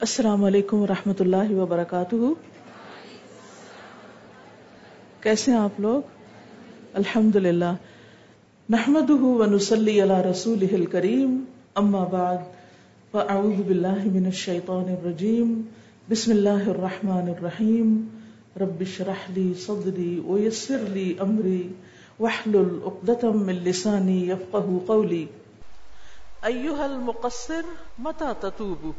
السلام علیکم ورحمۃ اللہ وبرکاتہ۔ کیسے ہیں آپ لوگ؟ الحمد للہ نحمد ونسلی علی رسول کریم اما بعد، فاعوذ باللہ من الشیطان الرجیم، بسم اللہ الرحمن الرحیم۔ رب اشرح لی صدری ویسر لی امری، واحلل عقدۃ من لسانی یفقهوا قولی۔ ایها المقصر، متى تتوب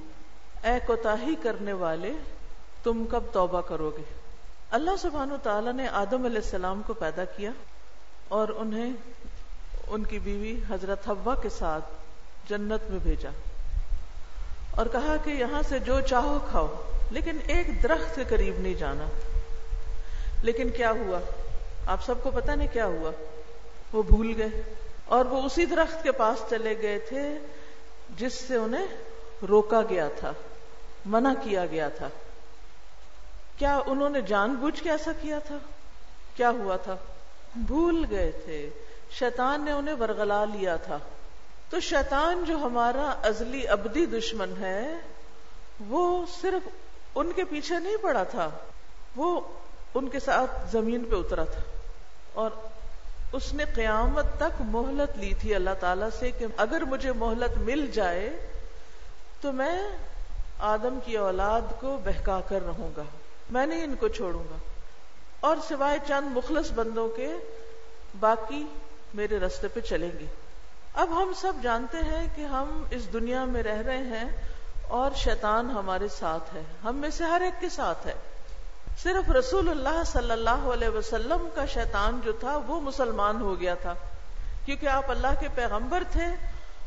اے کوتاہی کرنے والے، تم کب توبہ کرو گے؟ اللہ سبحانہ تعالیٰ نے آدم علیہ السلام کو پیدا کیا اور انہیں ان کی بیوی حضرت حوا کے ساتھ جنت میں بھیجا اور کہا کہ یہاں سے جو چاہو کھاؤ، لیکن ایک درخت کے قریب نہیں جانا۔ لیکن کیا ہوا؟ آپ سب کو پتا نہیں کیا ہوا؟ وہ بھول گئے اور وہ اسی درخت کے پاس چلے گئے تھے جس سے انہیں روکا گیا تھا۔ منع کیا گیا تھا۔ کیا انہوں نے جان بوجھ کے ایسا کیا تھا؟ کیا ہوا تھا؟ بھول گئے تھے۔ شیطان نے انہیں ورگلا لیا تھا۔ تو شیطان جو ہمارا ازلی ابدی دشمن ہے، وہ صرف ان کے پیچھے نہیں پڑا تھا، وہ ان کے ساتھ زمین پہ اترا تھا۔ اور اس نے قیامت تک مہلت لی تھی اللہ تعالی سے کہ اگر مجھے مہلت مل جائے تو میں آدم کی اولاد کو بہکا کر رہوں گا۔ میں نہیں ان کو چھوڑوں گا۔ اور سوائے چند مخلص بندوں کے باقی میرے رستے پہ چلیں گے۔ اب ہم سب جانتے ہیں کہ ہم اس دنیا میں رہ رہے ہیں اور شیطان ہمارے ساتھ ہے۔ ہم میں سے ہر ایک کے ساتھ ہے۔ صرف رسول اللہ صلی اللہ علیہ وسلم کا شیطان جو تھا وہ مسلمان ہو گیا تھا۔ کیونکہ آپ اللہ کے پیغمبر تھے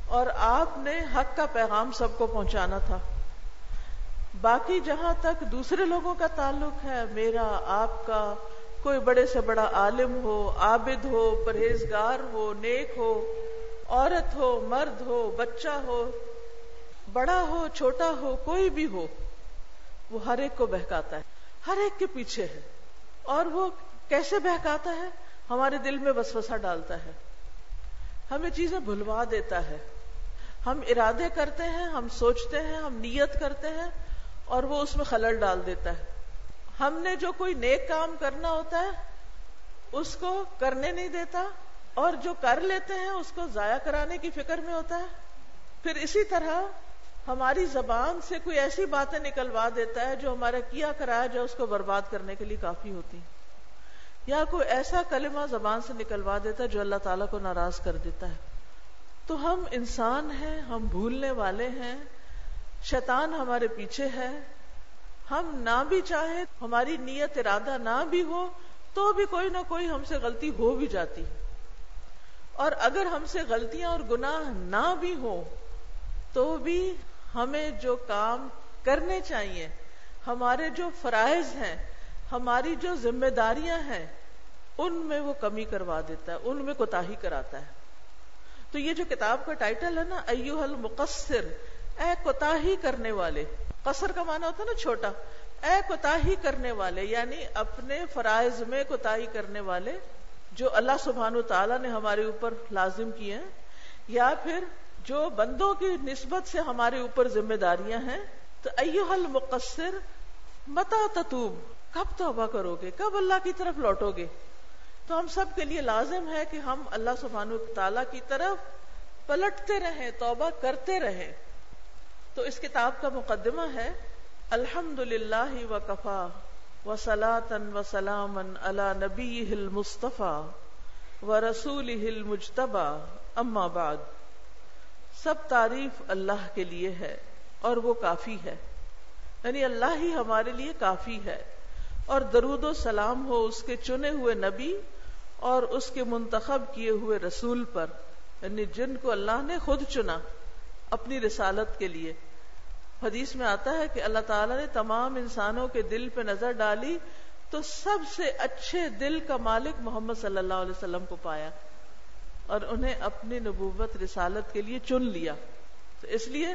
اور آپ نے حق کا پیغام سب کو پہنچانا تھا۔ باقی جہاں تک دوسرے لوگوں کا تعلق ہے، میرا، آپ کا، کوئی بڑے سے بڑا عالم ہو، عابد ہو، پرہیزگار ہو، نیک ہو، عورت ہو، مرد ہو، بچہ ہو، بڑا ہو، چھوٹا ہو، کوئی بھی ہو، وہ ہر ایک کو بہکاتا ہے، ہر ایک کے پیچھے ہے۔ اور وہ کیسے بہکاتا ہے؟ ہمارے دل میں وسوسہ ڈالتا ہے۔ ہمیں چیزیں بھلوا دیتا ہے۔ ہم ارادے کرتے ہیں، ہم سوچتے ہیں، ہم نیت کرتے ہیں اور وہ اس میں خلل ڈال دیتا ہے۔ ہم نے جو کوئی نیک کام کرنا ہوتا ہے، اس کو کرنے نہیں دیتا، اور جو کر لیتے ہیں، اس کو ضائع کرانے کی فکر میں ہوتا ہے۔ پھر اسی طرح ہماری زبان سے کوئی ایسی باتیں نکلوا دیتا ہے جو ہمارا کیا کرایا جو اس کو برباد کرنے کے لیے کافی ہوتی یا کوئی ایسا کلمہ زبان سے نکلوا دیتا ہے جو اللہ تعالیٰ کو ناراض کر دیتا ہے۔ تو ہم انسان ہیں، ہم بھولنے والے ہیں شیطان ہمارے پیچھے ہے۔ ہم نہ بھی چاہیں، ہماری نیت ارادہ نہ بھی ہو، تو بھی کوئی نہ کوئی ہم سے غلطی ہو بھی جاتی۔ اور اگر ہم سے غلطیاں اور گناہ نہ بھی ہو تو بھی ہمیں جو کام کرنے چاہیے، ہمارے جو فرائض ہیں، ہماری جو ذمہ داریاں ہیں، ان میں وہ کمی کروا دیتا ہے، ان میں کوتا کراتا ہے۔ تو یہ جو کتاب کا ٹائٹل ہے نا ایوہ المقصر اے کوتا کرنے والے، قصر کا معنی ہوتا نا چھوٹا، اے کوتا کرنے والے یعنی اپنے فرائض میں کوتا کرنے والے جو اللہ سبحان تعالیٰ نے ہمارے اوپر لازم کیے ہیں، یا پھر جو بندوں کی نسبت سے ہمارے اوپر ذمہ داریاں ہیں، تو ایوہ المقصر متا تتوب؟ کب توبہ کرو گے؟ کب اللہ کی طرف لوٹو گے؟ تو ہم سب کے لیے لازم ہے کہ ہم اللہ سبحان تعالیٰ کی طرف پلٹتے رہیں، توبہ کرتے رہیں۔ تو اس کتاب کا مقدمہ ہے الحمد للہ و کفا و سلاطن و سلام اللہ نبی ہل مصطفیٰ و رسول ہل مجتبا اما بعد۔ سب تعریف اللہ کے لیے ہے اور وہ کافی ہے۔ یعنی اللہ ہی ہمارے لیے کافی ہے۔ اور درود و سلام ہو اس کے چنے ہوئے نبی اور اس کے منتخب کیے ہوئے رسول پر۔ یعنی جن کو اللہ نے خود چنا اپنی رسالت کے لیے۔ حدیث میں آتا ہے کہ اللہ تعالیٰ نے تمام انسانوں کے دل پہ نظر ڈالی تو سب سے اچھے دل کا مالک محمد صلی اللہ علیہ وسلم کو پایا اور انہیں اپنی نبوت رسالت کے لیے چن لیا تو اس لیے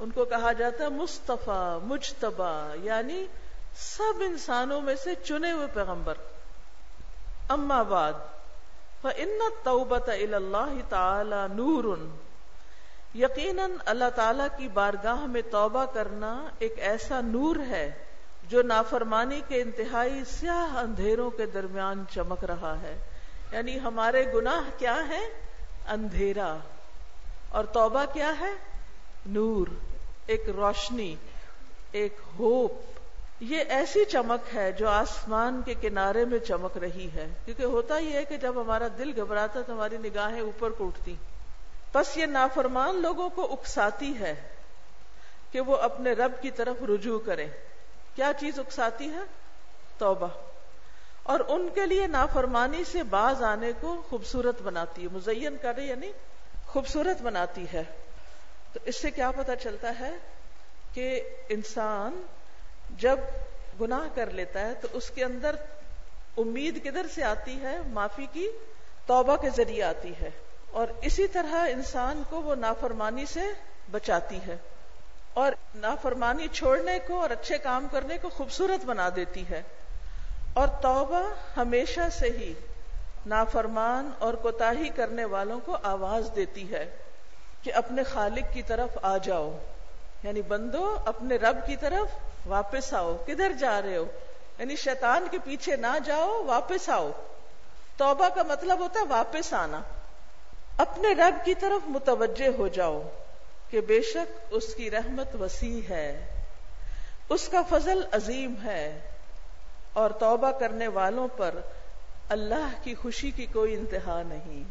ان کو کہا جاتا ہے مصطفیٰ مجتبا یعنی سب انسانوں میں سے چنے ہوئے پیغمبر۔ اما بعد، فَإِنَّ التَّوْبَةَ إِلَى اللَّهِ تَعَالَى نُورٌ۔ یقیناً اللہ تعالی کی بارگاہ میں توبہ کرنا ایک ایسا نور ہے جو نافرمانی کے انتہائی سیاہ اندھیروں کے درمیان چمک رہا ہے۔ یعنی ہمارے گناہ کیا ہے اندھیرا۔ اور توبہ کیا ہے؟ نور، ایک روشنی، ایک ہوپ۔ یہ ایسی چمک ہے جو آسمان کے کنارے میں چمک رہی ہے۔ کیونکہ ہوتا ہی ہے کہ جب ہمارا دل گھبراتا تو ہماری نگاہیں اوپر کو اٹھتی۔ بس یہ نافرمان لوگوں کو اکساتی ہے کہ وہ اپنے رب کی طرف رجوع کریں۔ کیا چیز اکساتی ہے؟ توبہ۔ اور ان کے لیے نافرمانی سے باز آنے کو خوبصورت بناتی ہے۔ مزین کرے یعنی خوبصورت بناتی ہے۔ تو اس سے کیا پتا چلتا ہے کہ انسان جب گناہ کر لیتا ہے تو اس کے اندر امید کدھر سے آتی ہے؟ معافی کی توبہ کے ذریعے آتی ہے۔ اور اسی طرح انسان کو وہ نافرمانی سے بچاتی ہے اور نافرمانی چھوڑنے کو اور اچھے کام کرنے کو خوبصورت بنا دیتی ہے اور توبہ ہمیشہ سے ہی نافرمان اور کوتاہی کرنے والوں کو آواز دیتی ہے کہ اپنے خالق کی طرف آ جاؤ یعنی بندو، اپنے رب کی طرف واپس آؤ، کدھر جا رہے ہو؟ یعنی شیطان کے پیچھے نہ جاؤ، واپس آؤ۔ توبہ کا مطلب ہوتا ہے واپس آنا۔ اپنے رب کی طرف متوجہ ہو جاؤ کہ بے شک اس کی رحمت وسیع ہے، اس کا فضل عظیم ہے اور توبہ کرنے والوں پر اللہ کی خوشی کی کوئی انتہا نہیں۔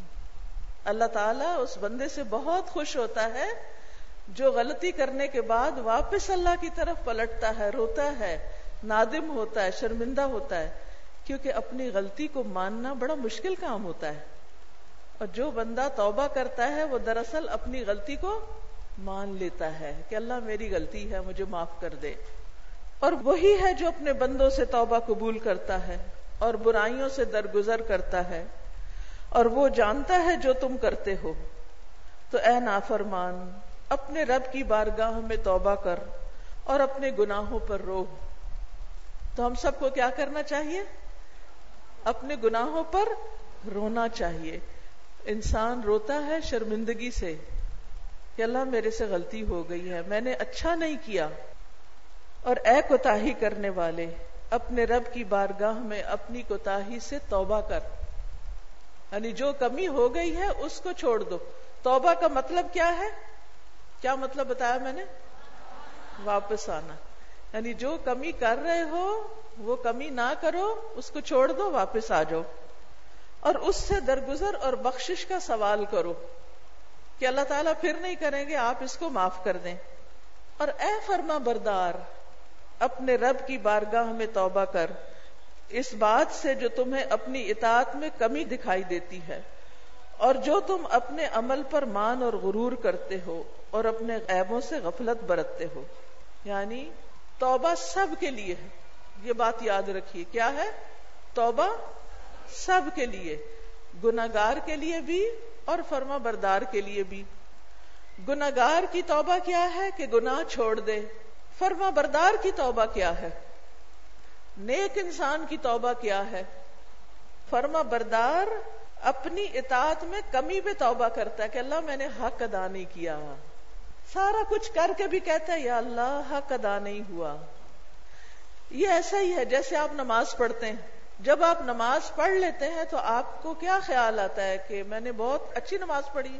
اللہ تعالیٰ اس بندے سے بہت خوش ہوتا ہے جو غلطی کرنے کے بعد واپس اللہ کی طرف پلٹتا ہے، روتا ہے، نادم ہوتا ہے، شرمندہ ہوتا ہے، کیونکہ اپنی غلطی کو ماننا بڑا مشکل کام ہوتا ہے۔ اور جو بندہ توبہ کرتا ہے وہ دراصل اپنی غلطی کو مان لیتا ہے کہ اللہ میری غلطی ہے، مجھے معاف کر دے۔ اور وہی ہے جو اپنے بندوں سے توبہ قبول کرتا ہے اور برائیوں سے درگزر کرتا ہے۔ اور وہ جانتا ہے جو تم کرتے ہو۔ تو اے نافرمان، اپنے رب کی بارگاہ میں توبہ کر اور اپنے گناہوں پر رو۔ تو ہم سب کو کیا کرنا چاہیے؟ اپنے گناہوں پر رونا چاہیے۔ انسان روتا ہے شرمندگی سے کہ اللہ میرے سے غلطی ہو گئی ہے، میں نے اچھا نہیں کیا۔ اور اے کوتا کرنے والے، اپنے رب کی بارگاہ میں اپنی کوتا سے توبہ کر۔ یعنی جو کمی ہو گئی ہے، اس کو چھوڑ دو۔ توبہ کا مطلب کیا ہے؟ کیا مطلب بتایا میں نے؟ واپس آنا۔ یعنی جو کمی کر رہے ہو، وہ کمی نہ کرو، اس کو چھوڑ دو، واپس آ جاؤ۔ اور اس سے درگزر اور بخشش کا سوال کرو کہ اللہ تعالیٰ پھر نہیں کریں گے، آپ اس کو معاف کر دیں۔ اور اے فرما بردار، اپنے رب کی بارگاہ میں توبہ کر۔ اس بات سے جو تمہیں اپنی اطاعت میں کمی دکھائی دیتی ہے، اور جو تم اپنے عمل پر مان اور غرور کرتے ہو اور اپنے عیبوں سے غفلت برتتے ہو۔ یعنی توبہ سب کے لیے ہے۔ یہ بات یاد رکھیے، کیا ہے؟ توبہ سب کے لیے گناگار کے لیے بھی اور فرما بردار کے لیے بھی۔ گناگار کی توبہ کیا ہے کہ گناہ چھوڑ دے؟ فرما بردار کی توبہ کیا ہے؟ نیک انسان کی توبہ کیا ہے؟ فرما بردار اپنی اطاعت میں کمی پہ توبہ کرتا ہے کہ اللہ میں نے حق ادا نہیں کیا۔ سارا کچھ کر کے بھی کہتا ہے، یا اللہ، حق ادا نہیں ہوا۔ یہ ایسا ہی ہے، جیسے آپ نماز پڑھتے ہیں۔ جب آپ نماز پڑھ لیتے ہیں تو آپ کو کیا خیال آتا ہے کہ میں نے بہت اچھی نماز پڑھی؟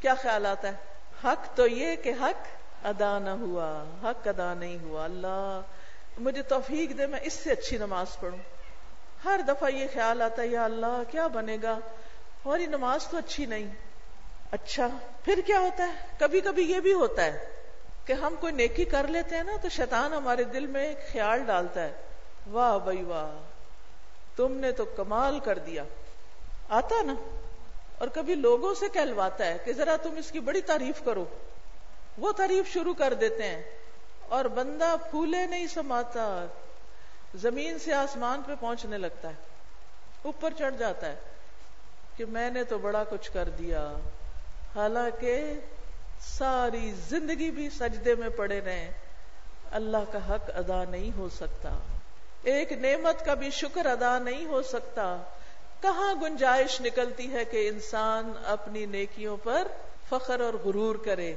کیا خیال آتا ہے؟ حق تو یہ کہ حق ادا نہ ہوا، حق ادا نہیں ہوا، اللہ مجھے توفیق دے میں اس سے اچھی نماز پڑھوں۔ ہر دفعہ یہ خیال آتا ہے، یا اللہ کیا بنے گا؟ ہماری نماز تو اچھی نہیں۔ اچھا پھر کیا ہوتا ہے؟ کبھی کبھی یہ بھی ہوتا ہے کہ ہم کوئی نیکی کر لیتے ہیں نا تو شیطان ہمارے دل میں ایک خیال ڈالتا ہے۔ واہ بھائی واہ۔ تم نے تو کمال کر دیا۔ آتا نا؟ اور کبھی لوگوں سے کہلواتا ہے کہ ذرا تم اس کی بڑی تعریف کرو۔ وہ تعریف شروع کر دیتے ہیں اور بندہ پھولے نہیں سماتا۔ زمین سے آسمان پہ پہنچنے لگتا ہے۔ اوپر چڑھ جاتا ہے کہ میں نے تو بڑا کچھ کر دیا۔ حالانکہ ساری زندگی بھی سجدے میں پڑے رہے۔ اللہ کا حق ادا نہیں ہو سکتا۔ ایک نعمت کا بھی شکر ادا نہیں ہو سکتا۔ کہاں گنجائش نکلتی ہے کہ انسان اپنی نیکیوں پر فخر اور غرور کرے؟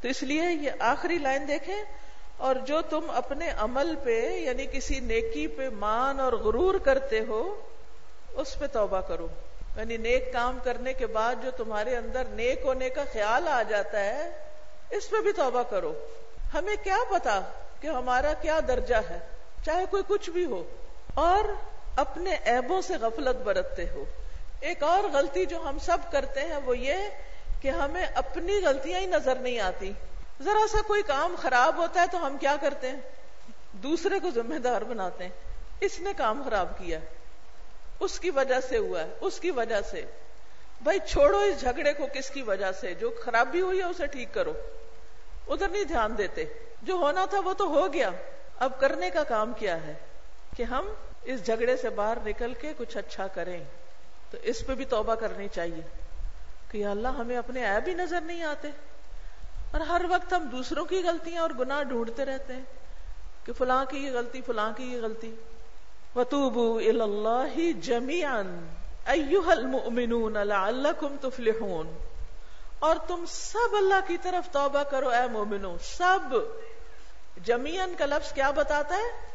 تو اس لیے یہ آخری لائن دیکھیں۔ اور جو تم اپنے عمل پہ یعنی کسی نیکی پہ مان اور غرور کرتے ہو، اس پہ توبہ کرو۔ یعنی نیک کام کرنے کے بعد جو تمہارے اندر نیک ہونے کا خیال آ جاتا ہے، اس پہ بھی توبہ کرو۔ ہمیں کیا پتا کہ ہمارا کیا درجہ ہے؟ چاہے کوئی کچھ بھی ہو، اور اپنے ایبوں سے غفلت برتتے ہو۔ ایک اور غلطی جو ہم سب کرتے ہیں وہ یہ کہ ہمیں اپنی غلطیاں ہی نظر نہیں آتی۔ ذرا سا کوئی کام خراب ہوتا ہے تو ہم کیا کرتے ہیں؟ دوسرے کو ذمہ دار بناتے ہیں۔ اس نے کام خراب کیا۔ اس کی وجہ سے ہوا ہے، اس کی وجہ سے۔ بھائی چھوڑو اس جھگڑے کو کس کی وجہ سے؟ جو خرابی ہوئی ہے اسے ٹھیک کرو۔ ادھر نہیں دھیان دیتے۔ جو ہونا تھا وہ تو ہو گیا۔ اب کرنے کا کام کیا ہے کہ ہم اس جھگڑے سے باہر نکل کے کچھ اچھا کریں تو اس پہ بھی توبہ کرنی چاہیے کہ اللہ ہمیں اپنے عیب ہی نظر نہیں آتے اور ہر وقت ہم دوسروں کی غلطیاں اور گناہ ڈھونڈتے رہتے ہیں کہ فلاں کی یہ غلطی، فلاں کی یہ غلطی۔ وتوبو اللہ جمیان المؤمنون لعلکم تفلحون۔ اور تم سب اللہ کی طرف توبہ کرو، اے مومنو، سب۔ جمیان کا لفظ کیا بتاتا ہے؟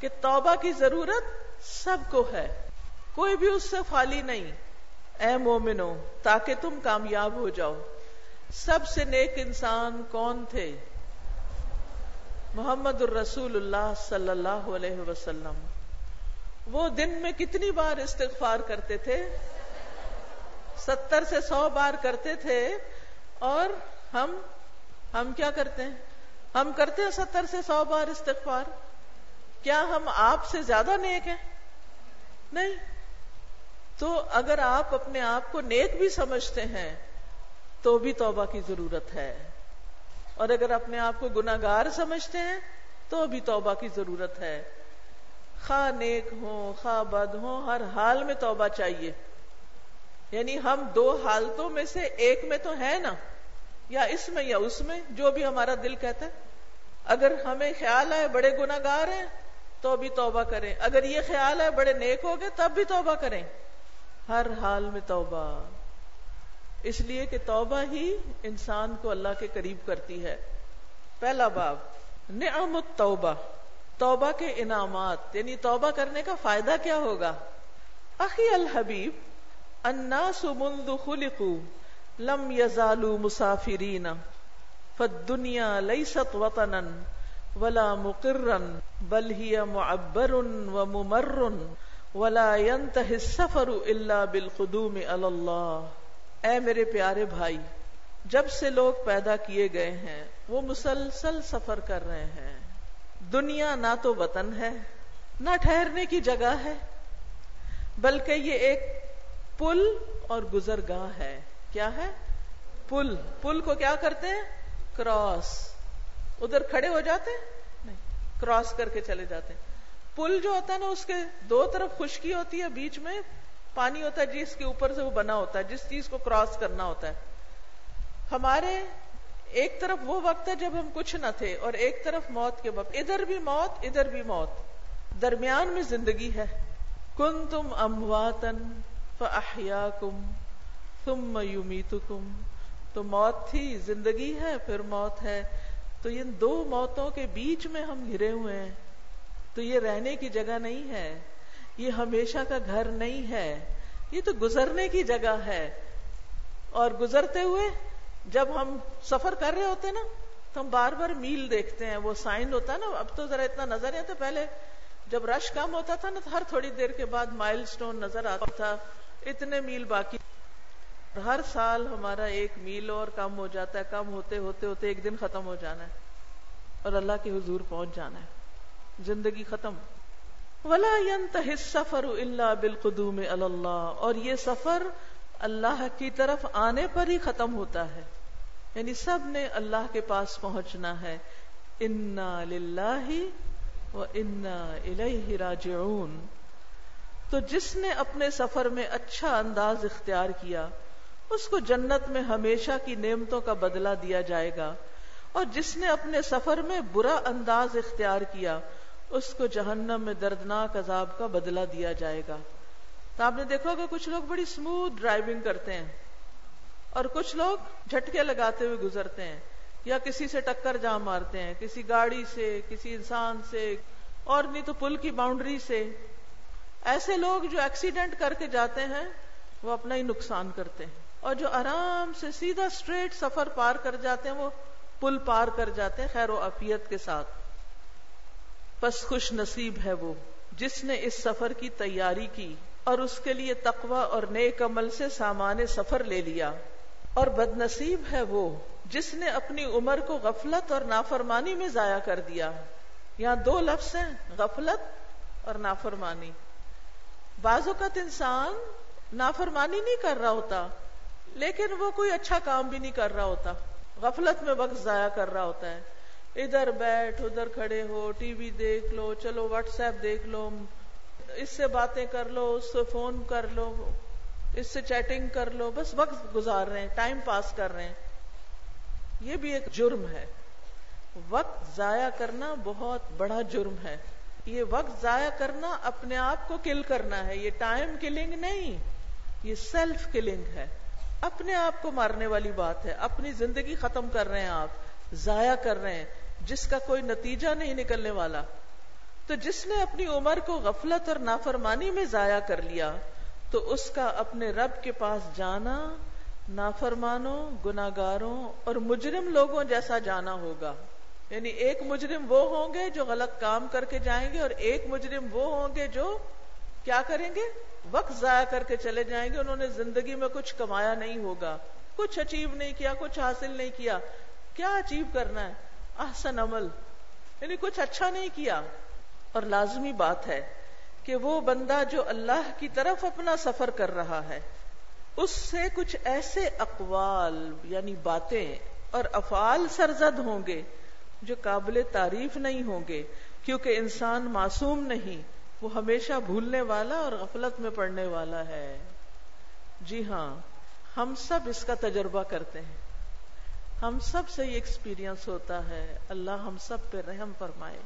کہ توبہ کی ضرورت سب کو ہے۔ کوئی بھی اس سے خالی نہیں۔ اے مومنو تاکہ تم کامیاب ہو جاؤ۔ سب سے نیک انسان کون تھے؟ محمد الرسول اللہ صلی اللہ علیہ وسلم۔ وہ دن میں کتنی بار استغفار کرتے تھے؟ ستر سے سو بار کرتے تھے۔ اور ہم ہم کیا کرتے ہیں؟ ہم کرتے ہیں ستر سے سو بار استغفار۔ کیا ہم آپ سے زیادہ نیک ہیں؟ نہیں۔ تو اگر آپ اپنے آپ کو نیک بھی سمجھتے ہیں، تو بھی توبہ کی ضرورت ہے۔ اور اگر اپنے آپ کو گناگار سمجھتے ہیں، تو بھی توبہ کی ضرورت ہے۔ خواہ نیک ہو خواہ بد ہو ہر حال میں توبہ چاہیے۔ یعنی ہم دو حالتوں میں سے ایک میں تو ہے نا۔ یا اس میں یا اس میں، جو بھی ہمارا دل کہتا ہے۔ اگر ہمیں خیال آئے بڑے گناگار ہیں، تو بھی توبہ کریں۔ اگر یہ خیال ہے بڑے نیک ہو گئے، تب بھی توبہ کریں۔ ہر حال میں توبہ۔ اس لیے کہ توبہ ہی انسان کو اللہ کے قریب کرتی ہے۔ پہلا باب، نعم التوبہ۔ توبہ کے انعامات یعنی توبہ کرنے کا فائدہ کیا ہوگا؟ اخی الحبیب، الناس منذ خلقوا۔ لم يزالوا مسافرین. فالدنیا لیست وطنا ولا مقرا، بل ہی معبر و ممر ولا ينتهي السفر الا بالقدوم على الله اے میرے پیارے بھائی، جب سے لوگ پیدا کیے گئے ہیں، وہ مسلسل سفر کر رہے ہیں۔ دنیا نہ تو وطن ہے، نہ ٹھہرنے کی جگہ ہے، بلکہ یہ ایک پل اور گزرگاہ ہے۔ کیا ہے؟ پل. پل کو کیا کرتے ہیں؟ کراس. ادھر کھڑے ہو جاتے نہیں. کراس کر کے چلے جاتے ہیں. پل جو ہوتا ہے نا، اس کے دو طرف خشکی ہوتی ہے، بیچ میں پانی ہوتا ہے، جس کے اوپر سے وہ بنا ہوتا ہے، جس چیز کو کراس کرنا ہوتا ہے۔ ہمارے ایک طرف وہ وقت ہے جب ہم کچھ نہ تھے، اور ایک طرف موت کے وقت۔ ادھر بھی موت، ادھر بھی موت۔ درمیان میں زندگی ہے۔ کن تم امواتن فاحیا کم تم تو موت تھی، زندگی ہے، پھر موت ہے۔ تو ان دو موتوں کے بیچ میں ہم گھرے ہوئے ہیں۔ تو یہ رہنے کی جگہ نہیں ہے، یہ ہمیشہ کا گھر نہیں ہے۔ یہ تو گزرنے کی جگہ ہے۔ اور گزرتے ہوئے جب ہم سفر کر رہے ہوتے نا، تو ہم بار بار میل دیکھتے ہیں۔ وہ سائن ہوتا ہے نا، اب تو ذرا اتنا نظر نہیں آتا۔ پہلے جب رش کم ہوتا تھا نا، تو ہر تھوڑی دیر کے بعد مائل سٹون نظر آتا تھا۔ اتنے میل باقی۔ ہر سال ہمارا ایک میل اور کم ہو جاتا ہے، کم ہوتے ہوتے ہوتے ایک دن ختم ہو جانا ہے اور اللہ کے حضور پہنچ جانا ہے۔ زندگی ختم۔ ولا سفر اللہ بالقدوم اللہ اور یہ سفر اللہ کی طرف آنے پر ہی ختم ہوتا ہے۔ یعنی سب نے اللہ کے پاس پہنچنا ہے۔ انا للہ و انا الیہ راجعون۔ تو جس نے اپنے سفر میں اچھا انداز اختیار کیا اس کو جنت میں ہمیشہ کی نعمتوں کا بدلہ دیا جائے گا۔ اور جس نے اپنے سفر میں برا انداز اختیار کیا، اس کو جہنم میں دردناک عذاب کا بدلہ دیا جائے گا۔ تو آپ نے دیکھا کہ کچھ لوگ بڑی اسموتھ ڈرائیونگ کرتے ہیں اور کچھ لوگ جھٹکے لگاتے ہوئے گزرتے ہیں یا کسی سے ٹکر جا مارتے ہیں، کسی گاڑی سے، کسی انسان سے، اور نہیں تو پل کی باؤنڈری سے۔ ایسے لوگ جو ایکسیڈنٹ کر کے جاتے ہیں، وہ اپنا ہی نقصان کرتے ہیں۔ اور جو آرام سے سیدھا اسٹریٹ سفر پار کر جاتے ہیں، وہ پل پار کر جاتے ہیں خیر و عفیت کے ساتھ۔ بس خوش نصیب ہے وہ، جس نے اس سفر کی تیاری کی اور اس کے لیے تقوی اور نیک عمل سے سامان سفر لے لیا۔ اور بد نصیب ہے وہ، جس نے اپنی عمر کو غفلت اور نافرمانی میں ضائع کر دیا۔ یہاں دو لفظ ہیں، غفلت اور نافرمانی۔ بعض اوقات انسان نافرمانی نہیں کر رہا ہوتا لیکن وہ کوئی اچھا کام بھی نہیں کر رہا ہوتا۔ غفلت میں وقت ضائع کر رہا ہوتا ہے۔ ادھر بیٹھ، ادھر کھڑے ہو، ٹی وی دیکھ لو، چلو واٹس ایپ دیکھ لو، اس سے باتیں کر لو، اس سے فون کر لو، اس سے چیٹنگ کر لو، بس وقت گزار رہے ہیں، ٹائم پاس کر رہے ہیں۔ یہ بھی ایک جرم ہے۔ وقت ضائع کرنا بہت بڑا جرم ہے۔ یہ وقت ضائع کرنا اپنے آپ کو کل کرنا ہے۔ یہ ٹائم کلنگ نہیں، یہ سیلف کلنگ ہے۔ اپنے آپ کو مارنے والی بات ہے، اپنی زندگی ختم کر رہے ہیں آپ، ضائع کر رہے ہیں، جس کا کوئی نتیجہ نہیں نکلنے والا۔ تو جس نے اپنی عمر کو غفلت اور نافرمانی میں ضائع کر لیا، تو اس کا اپنے رب کے پاس جانا نافرمانوں گناگاروں اور مجرم لوگوں جیسا جانا ہوگا۔ یعنی ایک مجرم وہ ہوں گے جو غلط کام کر کے جائیں گے اور ایک مجرم وہ ہوں گے جو کیا کریں گے؟ وقت ضائع کر کے چلے جائیں گے، انہوں نے زندگی میں کچھ کمایا نہیں ہوگا، کچھ اچیو نہیں کیا، کچھ حاصل نہیں کیا۔ کیا اچیو کرنا ہے؟ احسن عمل یعنی کچھ اچھا نہیں کیا۔ اور لازمی بات ہے کہ وہ بندہ جو اللہ کی طرف اپنا سفر کر رہا ہے، اس سے کچھ ایسے اقوال یعنی باتیں اور افعال سرزد ہوں گے جو قابل تعریف نہیں ہوں گے، کیونکہ انسان معصوم نہیں۔ وہ ہمیشہ بھولنے والا اور غفلت میں پڑنے والا ہے۔ جی ہاں ہم سب اس کا تجربہ کرتے ہیں۔ ہم سب سے یہ ایکسپیرئنس ہوتا ہے، اللہ ہم سب پہ رحم فرمائے۔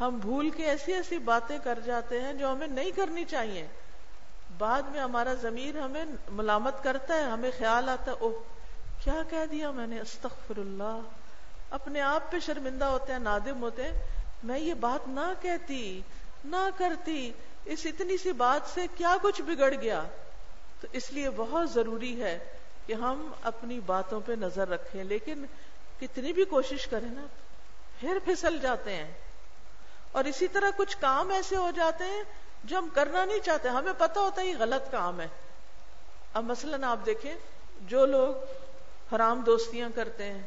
ہم بھول کے ایسی ایسی باتیں کر جاتے ہیں جو ہمیں نہیں کرنی چاہیے۔ بعد میں ہمارا ضمیر ہمیں ملامت کرتا ہے، ہمیں خیال آتا ہے، اوہ، کیا کہہ دیا میں نے؟ استغفر اللہ اپنے آپ پہ شرمندہ ہوتے ہیں، نادم ہوتے ہیں۔ میں یہ بات نہ کہتی نہ کرتی، اس اتنی سی بات سے کیا کچھ بگڑ گیا؟ تو اس لیے بہت ضروری ہے کہ ہم اپنی باتوں پہ نظر رکھیں، لیکن کتنی بھی کوشش کریں نا، پھر پھسل جاتے ہیں۔ اور اسی طرح کچھ کام ایسے ہو جاتے ہیں جو ہم کرنا نہیں چاہتے، ہمیں پتا ہوتا ہے یہ غلط کام ہے۔ اب مثلاً آپ دیکھیں، جو لوگ حرام دوستیاں کرتے ہیں،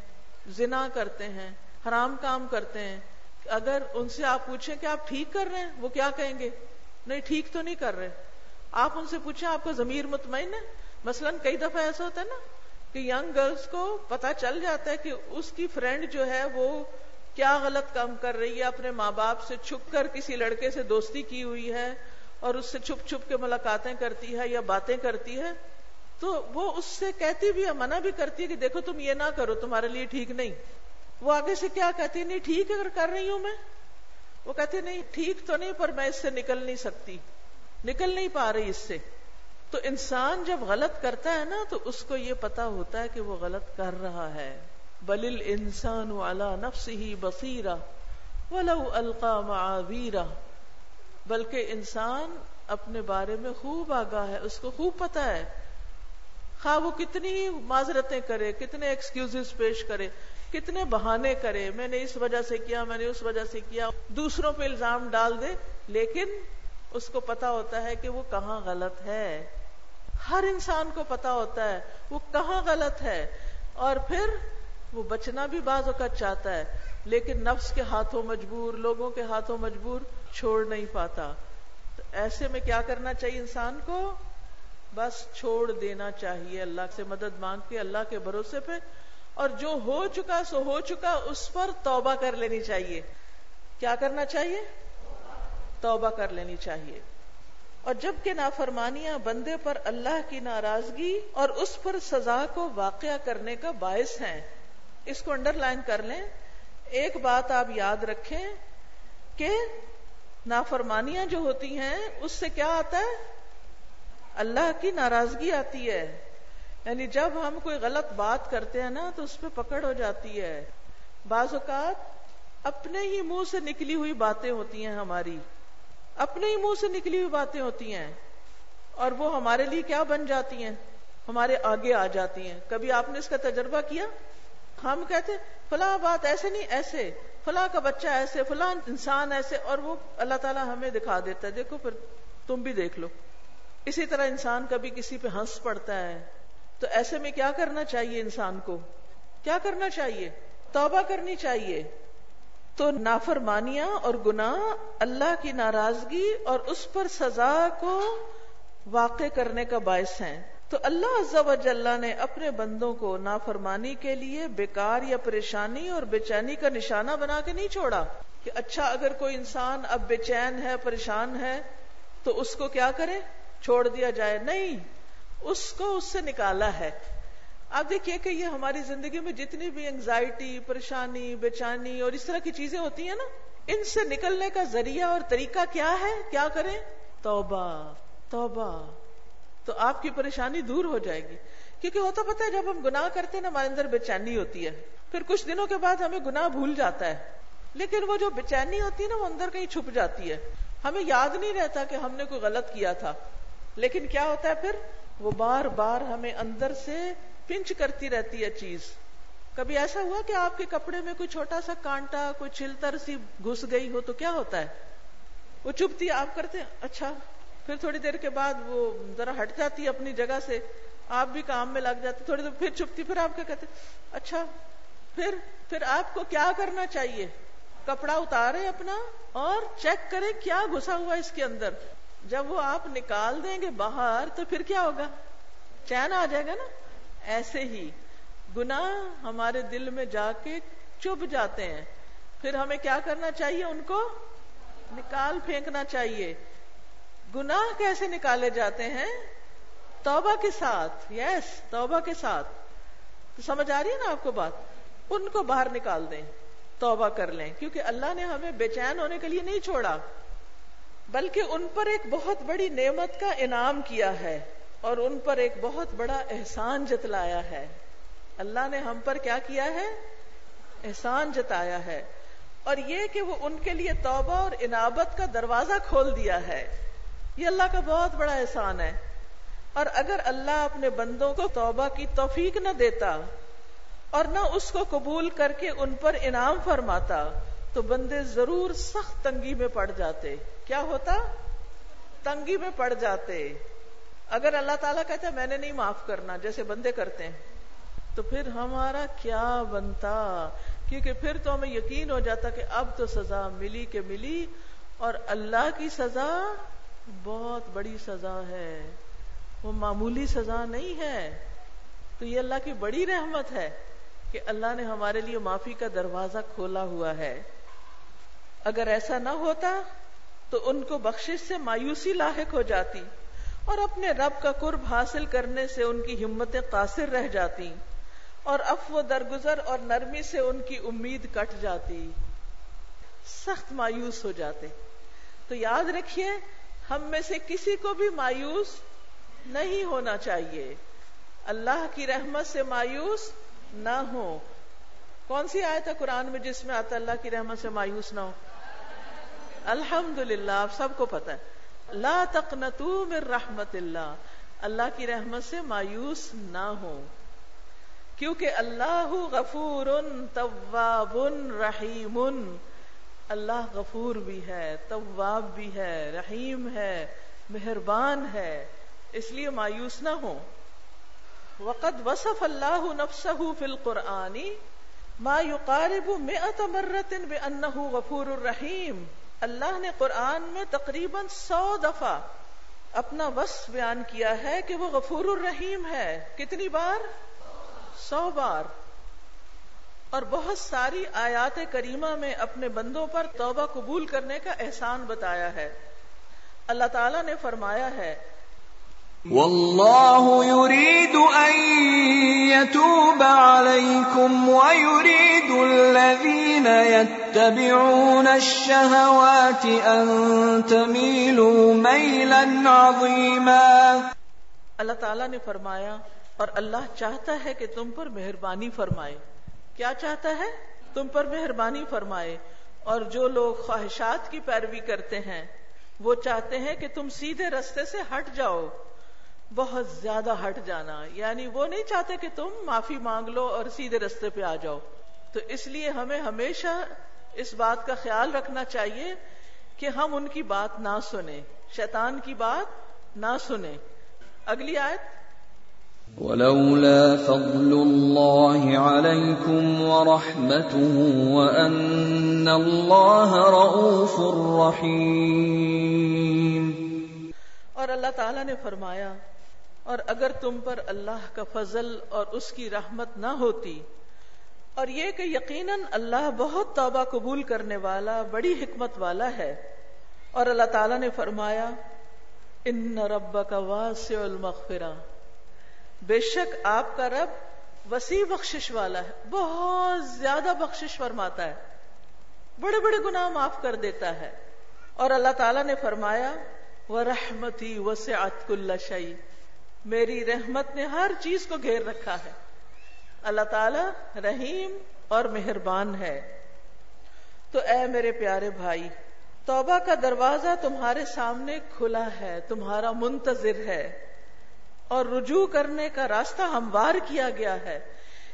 زنا کرتے ہیں، حرام کام کرتے ہیں اگر ان سے آپ پوچھیں کہ آپ ٹھیک کر رہے ہیں، وہ کیا کہیں گے؟ نہیں، ٹھیک تو نہیں کر رہے۔ آپ ان سے پوچھیں، آپ کا ضمیر مطمئن ہے؟ مثلا کئی دفعہ ایسا ہوتا ہے نا کہ ینگ گرلس کو پتا چل جاتا ہے کہ اس کی فرینڈ جو ہے وہ کیا غلط کام کر رہی ہے، اپنے ماں باپ سے چھپ کر کسی لڑکے سے دوستی کی ہوئی ہے اور اس سے چھپ چھپ کے ملاقاتیں کرتی ہے یا باتیں کرتی ہے۔ تو وہ اس سے کہتی بھی ہے، منع بھی کرتی ہے کہ دیکھو تم یہ نہ کرو، تمہارے لیے ٹھیک نہیں۔ وہ آگے سے کیا کہتی نہیں، ٹھیک اگر کر رہی ہوں میں۔ وہ کہتی نہیں، ٹھیک تو نہیں، پر میں اس سے نکل نہیں سکتی۔ نکل نہیں پا رہی اس سے۔ تو انسان جب غلط کرتا ہے نا، تو اس کو یہ پتا ہوتا ہے کہ وہ غلط کر رہا ہے۔ بلل انسان والا نفس ہی بصیرہ ولو القا معاویرہ۔ بلکہ انسان اپنے بارے میں خوب آگاہ ہے، اس کو خوب پتا ہے۔ خواہ وہ کتنی معذرتیں کرے، کتنے ایکسکیوز پیش کرے۔ کتنے بہانے کرے، میں نے اس وجہ سے کیا، میں نے اس وجہ سے کیا، دوسروں پہ الزام ڈال دے، لیکن اس کو پتا ہوتا ہے کہ وہ کہاں غلط ہے۔ ہر انسان کو پتا ہوتا ہے وہ کہاں غلط ہے، اور پھر وہ بچنا بھی بعض اوقات چاہتا ہے، لیکن نفس کے ہاتھوں مجبور، لوگوں کے ہاتھوں مجبور چھوڑ نہیں پاتا۔ تو ایسے میں کیا کرنا چاہیے انسان کو؟ بس چھوڑ دینا چاہیے۔ اللہ سے مدد مانگ کے، اللہ کے بھروسے پہ اور جو ہو چکا سو ہو چکا، اس پر توبہ کر لینی چاہیے۔ کیا کرنا چاہیے؟ توبہ کر لینی چاہیے۔ اور جبکہ نافرمانیاں بندے پر اللہ کی ناراضگی اور اس پر سزا کو واقع کرنے کا باعث ہیں، اس کو انڈر لائن کر لیں۔ ایک بات آپ یاد رکھیں کہ نافرمانیاں جو ہوتی ہیں، اس سے کیا آتا ہے؟ اللہ کی ناراضگی آتی ہے۔ یعنی جب ہم کوئی غلط بات کرتے ہیں نا تو اس پہ پکڑ ہو جاتی ہے۔ بعض اوقات اپنے ہی منہ سے نکلی ہوئی باتیں ہوتی ہیں ہماری۔ اپنے ہی منہ سے نکلی ہوئی باتیں ہوتی ہیں۔ اور وہ ہمارے لیے کیا بن جاتی ہیں؟ ہمارے آگے آ جاتی ہیں۔ کبھی آپ نے اس کا تجربہ کیا؟ ہم کہتے فلاں بات ایسے نہیں، ایسے۔ فلاں کا بچہ ایسے، فلاں انسان ایسے۔ اور وہ اللہ تعالیٰ ہمیں دکھا دیتا ہے۔ دیکھو پھر تم بھی دیکھ لو۔ اسی طرح انسان کبھی کسی پہ ہنس پڑتا ہے۔ تو ایسے میں کیا کرنا چاہیے انسان کو؟ کیا کرنا چاہیے؟ توبہ کرنی چاہیے۔ تو نافرمانیاں اور گناہ اللہ کی ناراضگی اور اس پر سزا کو واقع کرنے کا باعث ہیں۔ تو اللہ عز و جل نے اپنے بندوں کو نافرمانی کے لیے بیکار یا پریشانی اور بے چینی کا نشانہ بنا کے نہیں چھوڑا کہ اچھا اگر کوئی انسان اب بے چین ہے، پریشان ہے، تو اس کو کیا کرے؟ چھوڑ دیا جائے۔ نہیں اس کو اس سے نکالا ہے۔ آپ دیکھیے کہ یہ ہماری زندگی میں جتنی بھی انگزائٹی پریشانی بے چانی اور اس طرح کی چیزیں ہوتی ہیں نا، ان سے نکلنے کا ذریعہ اور طریقہ کیا ہے؟ کیا کریں؟ توبہ توبہ۔ تو آپ کی پریشانی دور ہو جائے گی۔ کیونکہ ہوتا پتا ہے، جب ہم گناہ کرتے ہیں نا، ہمارے اندر بے چینی ہوتی ہے۔ پھر کچھ دنوں کے بعد ہمیں گناہ بھول جاتا ہے۔ لیکن وہ جو بے چینی ہوتی ہے نا، وہ اندر کہیں چھپ جاتی ہے۔ ہمیں یاد نہیں رہتا کہ ہم نے کوئی غلط کیا تھا۔ لیکن کیا ہوتا ہے پھر؟ وہ بار بار ہمیں اندر سے پنچ کرتی رہتی ہے چیز۔ کبھی ایسا ہوا کہ آپ کے کپڑے میں کوئی چھوٹا سا کانٹا، کوئی چلتر سی گھس گئی ہو تو کیا ہوتا ہے؟ وہ چپتی آپ کرتے ہیں اچھا۔ پھر تھوڑی دیر کے بعد وہ ذرا ہٹ جاتی اپنی جگہ سے۔ آپ بھی کام میں لگ جاتے تھوڑی دیر پھر چپتی پھر آپ کیا کہتے اچھا پھر پھر آپ کو کیا کرنا چاہیے؟ کپڑا اتارے اپنا اور چیک کرے کیا گھسا ہوا اس کے اندر۔ جب وہ آپ نکال دیں گے باہر تو پھر کیا ہوگا؟ چین آ جائے گا نا؟ ایسے ہی گناہ ہمارے دل میں جا کے چپ جاتے ہیں۔ پھر ہمیں کیا کرنا چاہیے؟ ان کو نکال پھینکنا چاہیے۔ گناہ کیسے نکالے جاتے ہیں؟ توبہ کے ساتھ۔ یس توبہ کے ساتھ۔ تو سمجھ آ رہی ہے نا آپ کو بات؟ ان کو باہر نکال دیں، توبہ کر لیں۔ کیونکہ اللہ نے ہمیں بے چین ہونے کے لیے نہیں چھوڑا۔ بلکہ ان پر ایک بہت بڑی نعمت کا انعام کیا ہے اور ان پر ایک بہت بڑا احسان جتلایا ہے۔ اللہ نے ہم پر کیا کیا ہے؟ احسان جتایا ہے۔ اور یہ کہ وہ ان کے لیے توبہ اور انابت کا دروازہ کھول دیا ہے۔ یہ اللہ کا بہت بڑا احسان ہے۔ اور اگر اللہ اپنے بندوں کو توبہ کی توفیق نہ دیتا اور نہ اس کو قبول کر کے ان پر انعام فرماتا تو بندے ضرور سخت تنگی میں پڑ جاتے۔ کیا ہوتا؟ تنگی میں پڑ جاتے۔ اگر اللہ تعالیٰ کہتا ہے میں نے نہیں معاف کرنا، جیسے بندے کرتے ہیں، تو پھر ہمارا کیا بنتا؟ کیونکہ پھر تو ہمیں یقین ہو جاتا کہ اب تو سزا ملی کہ ملی، اور اللہ کی سزا بہت بڑی سزا ہے۔ وہ معمولی سزا نہیں ہے۔ تو یہ اللہ کی بڑی رحمت ہے کہ اللہ نے ہمارے لیے معافی کا دروازہ کھولا ہوا ہے۔ اگر ایسا نہ ہوتا تو ان کو بخشش سے مایوسی لاحق ہو جاتی اور اپنے رب کا قرب حاصل کرنے سے ان کی ہمتیں قاصر رہ جاتی اور افو درگزر اور نرمی سے ان کی امید کٹ جاتی۔ سخت مایوس ہو جاتے۔ تو یاد رکھیے، ہم میں سے کسی کو بھی مایوس نہیں ہونا چاہیے۔ اللہ کی رحمت سے مایوس نہ ہو۔ کون سی آیت ہے قرآن میں جس میں آتا اللہ کی رحمت سے مایوس نہ ہو؟ الحمد للہ آپ سب کو پتا ہے۔ لا تقنطو من رحمت اللہ۔ اللہ کی رحمت سے مایوس نہ ہو۔ کیونکہ اللہ غفور طواب رحیم۔ اللہ غفور بھی ہے طواب بھی ہے، رحیم ہے، مہربان ہے۔ اس لیے مایوس نہ ہو۔ وقد وصف اللہ نفسه فی القرآن ما يقارب مئة مرة بأنه غفور الرحیم۔ اللہ نے قرآن میں تقریباً سو دفعہ اپنا وصف بیان کیا ہے کہ وہ غفور الرحیم ہے۔ کتنی بار؟ سو بار۔ اور بہت ساری آیات کریمہ میں اپنے بندوں پر توبہ قبول کرنے کا احسان بتایا ہے۔ اللہ تعالیٰ نے فرمایا ہے والله يريد أن يتوب عليكم ويريد الذين يتبعون الشهوات أن تميلوا ميلا عظيما. اللہ تعالیٰ نے فرمایا، اور اللہ چاہتا ہے کہ تم پر مہربانی فرمائے۔ کیا چاہتا ہے؟ تم پر مہربانی فرمائے۔ اور جو لوگ خواہشات کی پیروی کرتے ہیں، وہ چاہتے ہیں کہ تم سیدھے رستے سے ہٹ جاؤ۔ بہت زیادہ ہٹ جانا۔ یعنی وہ نہیں چاہتے کہ تم معافی مانگ لو اور سیدھے رستے پہ آ جاؤ۔ تو اس لیے ہمیں ہمیشہ اس بات کا خیال رکھنا چاہیے کہ ہم ان کی بات نہ سنیں۔ شیطان کی بات نہ سنیں۔ اگلی آیت۔ ولولا فضل الله عليكم ورحمته وأن الله رؤوف رحيم۔ اور اللہ تعالیٰ نے فرمایا اور اگر تم پر اللہ کا فضل اور اس کی رحمت نہ ہوتی، اور یہ کہ یقیناً اللہ بہت توبہ قبول کرنے والا، بڑی حکمت والا ہے۔ اور اللہ تعالیٰ نے فرمایا، ان رب کا واسع المغفرہ بے شک آپ کا رب وسیع بخشش والا ہے، بہت زیادہ بخشش فرماتا ہے۔ بڑے بڑے گناہ معاف کر دیتا ہے۔ اور اللہ تعالیٰ نے فرمایا وہ رحمتی وسعت کل شعی میری رحمت نے ہر چیز کو گھیر رکھا ہے۔ اللہ تعالی رحیم اور مہربان ہے۔ تو اے میرے پیارے بھائی، توبہ کا دروازہ تمہارے سامنے کھلا ہے، تمہارا منتظر ہے۔ اور رجوع کرنے کا راستہ ہموار کیا گیا ہے۔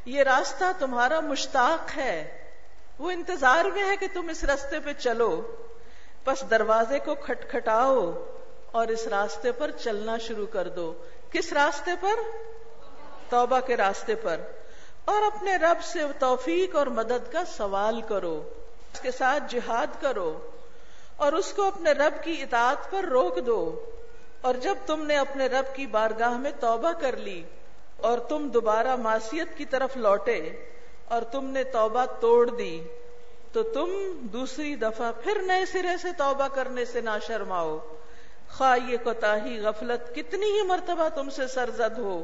یہ راستہ تمہارا مشتاق ہے۔ وہ انتظار میں ہے کہ تم اس راستے پہ چلو۔ بس دروازے کو کھٹکھٹاؤ اور اس راستے پر چلنا شروع کر دو۔ کس راستے پر؟ توبہ کے راستے پر۔ اور اپنے رب سے توفیق اور مدد کا سوال کرو، اس کے ساتھ جہاد کرو، اور اس کو اپنے رب کی اطاعت پر روک دو۔ اور جب تم نے اپنے رب کی بارگاہ میں توبہ کر لی، اور تم دوبارہ معصیت کی طرف لوٹے، اور تم نے توبہ توڑ دی، تو تم دوسری دفعہ پھر نئے سرے سے توبہ کرنے سے نہ شرماؤ خواہ یہ کوتاہی، غفلت، کتنی ہی مرتبہ تم سے سرزد ہو۔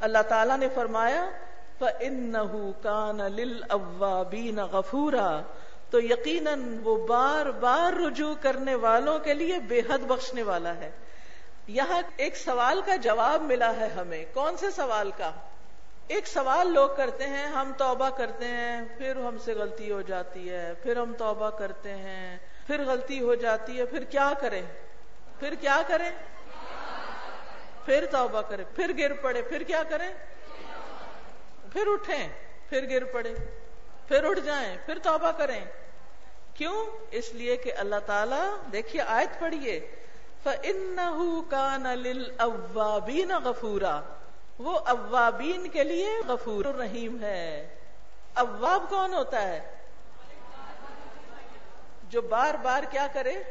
اللہ تعالیٰ نے فرمایا، فَإِنَّهُ كَانَ لِلْأَوَّابِينَ غَفُورًا۔ تو یقیناً وہ بار بار رجوع کرنے والوں کے لیے بے حد بخشنے والا ہے۔ یہاں ایک سوال کا جواب ملا ہے ہمیں۔ کون سے سوال کا؟ ایک سوال لوگ کرتے ہیں، ہم توبہ کرتے ہیں، پھر ہم سے غلطی ہو جاتی ہے، پھر ہم توبہ کرتے ہیں، پھر غلطی ہو جاتی ہے، پھر کیا کریں؟ پھر کیا کریں؟ پھر توبہ کریں، پھر گر پڑے، پھر کیا کریں؟ پھر اٹھیں، پھر گر پڑے، پھر اٹھ جائیں، پھر توبہ کریں۔ کیوں؟ اس لیے کہ اللہ تعالیٰ، دیکھیے آیت پڑھیے، فَإِنَّهُ كَانَ لِلْأَوَّابِينَ غَفُورًا۔ وہ اوابین کے لیے غفور رحیم ہے۔ اواب کون ہوتا ہے؟ جو بار بار کیا کرے؟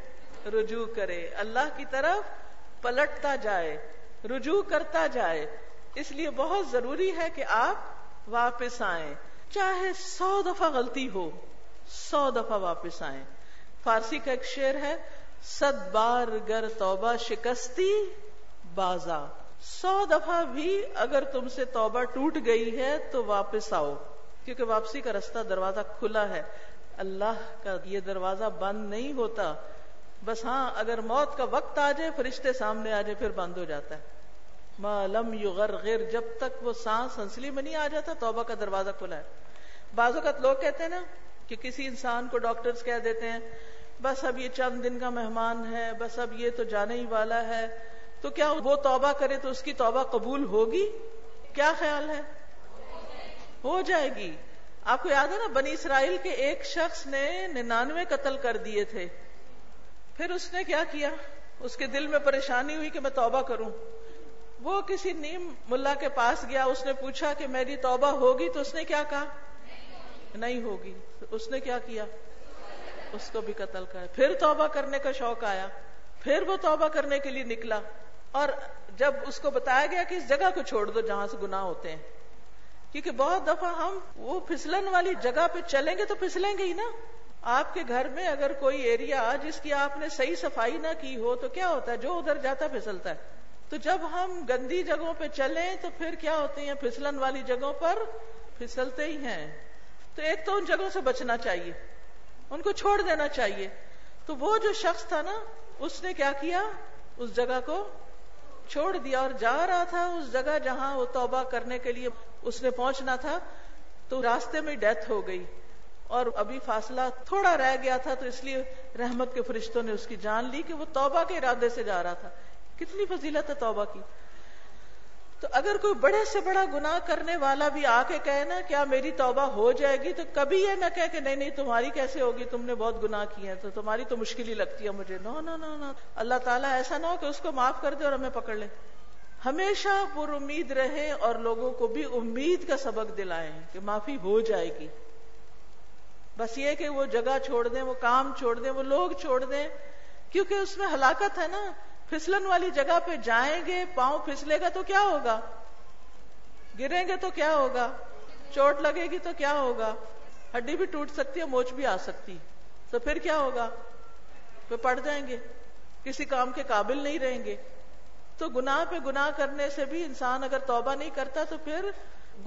رجوع کرے۔ اللہ کی طرف پلٹتا جائے، رجوع کرتا جائے۔ اس لیے بہت ضروری ہے کہ آپ واپس آئیں۔ چاہے سو دفعہ غلطی ہو، سو دفعہ واپس آئیں۔ فارسی کا ایک شعر ہے، صد بار گر توبہ شکستی بازا۔ سو دفعہ بھی اگر تم سے توبہ ٹوٹ گئی ہے تو واپس آؤ۔ کیونکہ واپسی کا رستہ دروازہ کھلا ہے۔ اللہ کا یہ دروازہ بند نہیں ہوتا۔ بس ہاں اگر موت کا وقت آ جائے، فرشتے سامنے آ جائے، پھر بند ہو جاتا ہے۔ معلوم یغرغر، جب تک وہ سانس ہنسلی میں نہیں آ جاتا، توبہ کا دروازہ کھلا ہے۔ بعض اوقات لوگ کہتے ہیں نا کہ کسی انسان کو ڈاکٹرز کہہ دیتے ہیں، بس اب یہ چند دن کا مہمان ہے، بس اب یہ تو جانے ہی والا ہے۔ تو کیا وہ توبہ کرے تو اس کی توبہ قبول ہوگی؟ کیا خیال ہے؟ ہو جائے گی۔ آپ کو یاد ہے نا، بنی اسرائیل کے ایک شخص نے ننانوے قتل کر دیے تھے۔ پھر اس نے کیا کیا؟ اس کے دل میں پریشانی ہوئی کہ میں توبہ کروں۔ وہ کسی نیم ملا کے پاس گیا، اس نے پوچھا کہ میری توبہ ہوگی تو اس نے کیا کہا؟ نہیں ہوگی۔ اس نے کیا کیا؟ اس کو بھی قتل کر پھر توبہ کرنے کا شوق آیا۔ پھر وہ توبہ کرنے کے لیے نکلا۔ اور جب اس کو بتایا گیا کہ اس جگہ کو چھوڑ دو جہاں سے گناہ ہوتے ہیں، کیونکہ بہت دفعہ ہم وہ پھسلن والی جگہ پہ چلیں گے تو پھسلیں گے ہی نا۔ آپ کے گھر میں اگر کوئی ایریا جس کی آپ نے صحیح صفائی نہ کی ہو تو کیا ہوتا ہے؟ جو ادھر جاتا پھسلتا ہے۔ تو جب ہم گندی جگہوں پہ چلیں تو پھر کیا ہوتے ہیں؟ پھسلن والی جگہوں پر پھسلتے ہی ہیں۔ تو ایک تو ان جگہوں سے بچنا چاہیے۔ ان کو چھوڑ دینا چاہیے۔ تو وہ جو شخص تھا نا، اس نے کیا کیا؟ اس جگہ کو چھوڑ دیا۔ اور جا رہا تھا اس جگہ جہاں وہ توبہ کرنے کے لیے اس نے پہنچنا تھا۔ تو راستے میں ڈیتھ ہو گئی۔ اور ابھی فاصلہ تھوڑا رہ گیا تھا تو اس لیے رحمت کے فرشتوں نے اس کی جان لی کہ وہ توبہ کے ارادے سے جا رہا تھا۔ کتنی فضیلت ہے توبہ کی۔ تو اگر کوئی بڑے سے بڑا گناہ کرنے والا بھی آ کے کہے نا، کیا میری توبہ ہو جائے گی؟ تو کبھی یہ نہ کہ نہیں نہیں، تمہاری کیسے ہوگی؟ تم نے بہت گناہ کیے ہیں، تو تمہاری تو مشکل ہی لگتی ہے مجھے۔ نو نو نو نو۔ اللہ تعالیٰ ایسا نہ ہو کہ اس کو معاف کر دے اور ہمیں پکڑ لے۔ ہمیشہ پر امید رہے اور لوگوں کو بھی امید کا سبق دلائیں کہ معافی ہو جائے گی۔ بس یہ کہ وہ جگہ چھوڑ دیں، وہ کام چھوڑ دیں، وہ لوگ چھوڑ دیں، کیونکہ اس میں ہلاکت ہے نا۔ پھسلن والی جگہ پہ جائیں گے، پاؤں پھسلے گا تو کیا ہوگا؟ گریں گے تو کیا ہوگا؟ چوٹ لگے گی تو کیا ہوگا؟ ہڈی بھی ٹوٹ سکتی ہے، موچ بھی آ سکتی۔ تو پھر کیا ہوگا؟ پھر پڑ جائیں گے۔ کسی کام کے قابل نہیں رہیں گے۔ تو گناہ پہ گناہ کرنے سے بھی انسان اگر توبہ نہیں کرتا تو پھر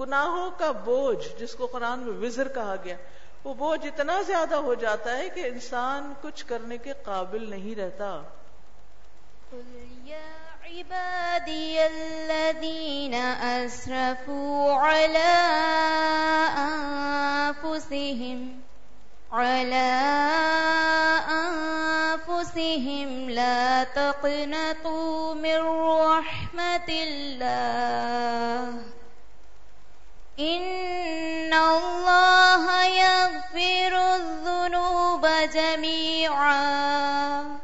گناہوں کا بوجھ، جس کو قرآن میں وزر کہا گیا وہ بوجھ اتنا زیادہ ہو جاتا ہے کہ انسان کچھ کرنے کے قابل نہیں رہتا۔ عبادي الذين أسرفوا على أنفسهم على أنفسهم لا تقنطوا من رحمة الله جميعا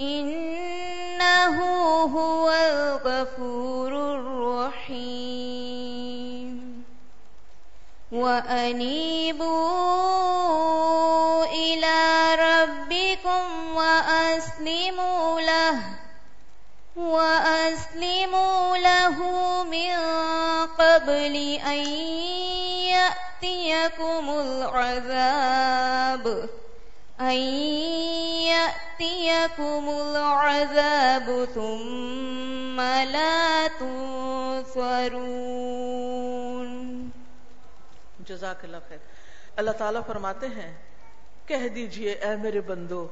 إنه هو الغفور الرحيم وأنيبوا إلى ربكم وأسلموا له وأسلموا له من قبل أن يأتيكم العذاب أن يأتيكم العذاب ثم لا تنصرون جزاک اللہ خیر۔ اللہ تعالیٰ فرماتے ہیں، کہہ دیجیے اے میرے بندو،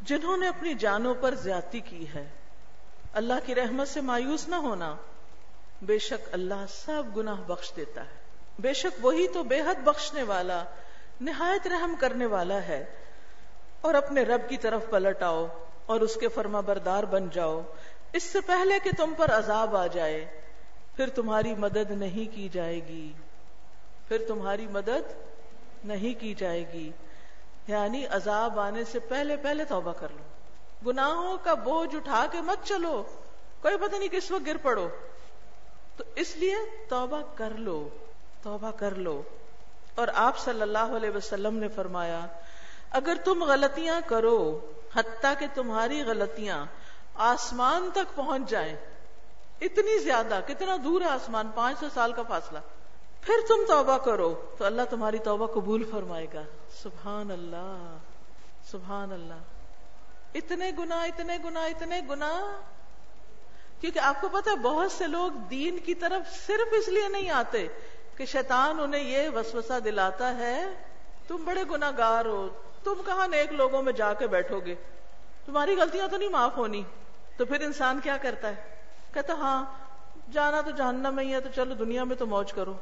جنہوں نے اپنی جانوں پر زیادتی کی ہے، اللہ کی رحمت سے مایوس نہ ہونا، بے شک اللہ سب گناہ بخش دیتا ہے۔ بے شک وہی تو بے حد بخشنے والا، نہایت رحم کرنے والا ہے۔ اور اپنے رب کی طرف پلٹ آؤ اور اس کے فرما بردار بن جاؤ۔ اس سے پہلے کہ تم پر عذاب آ جائے، پھر تمہاری مدد نہیں کی جائے گی۔ پھر تمہاری مدد نہیں کی جائے گی۔ یعنی عذاب آنے سے پہلے پہلے توبہ کر لو۔ گناہوں کا بوجھ اٹھا کے مت چلو۔ کوئی پتہ نہیں کس وقت گر پڑو۔ تو اس لیے توبہ کر لو، توبہ کر لو۔ اور آپ صلی اللہ علیہ وسلم نے فرمایا اگر تم غلطیاں کرو، حتیٰ کہ تمہاری غلطیاں آسمان تک پہنچ جائیں۔ اتنی زیادہ، کتنا دور ہے آسمان؟ پانچ سو سال کا فاصلہ۔ پھر تم توبہ کرو، تو اللہ تمہاری توبہ قبول فرمائے گا۔ سبحان اللہ سبحان اللہ۔ اتنے گنا اتنے گنا اتنے گنا کیونکہ آپ کو پتا ہے، بہت سے لوگ دین کی طرف صرف اس لیے نہیں آتے کہ شیطان انہیں یہ وسوسہ دلاتا ہے، تم بڑے گناگار ہو تم کہاں نیک لوگوں میں جا کے بیٹھو گے؟ تمہاری غلطیاں تو نہیں معاف ہونی۔ تو پھر انسان کیا کرتا ہے؟ کہتا ہاں جانا تو جہنم میں ہی ہے، تو چلو دنیا میں تو موج کرو۔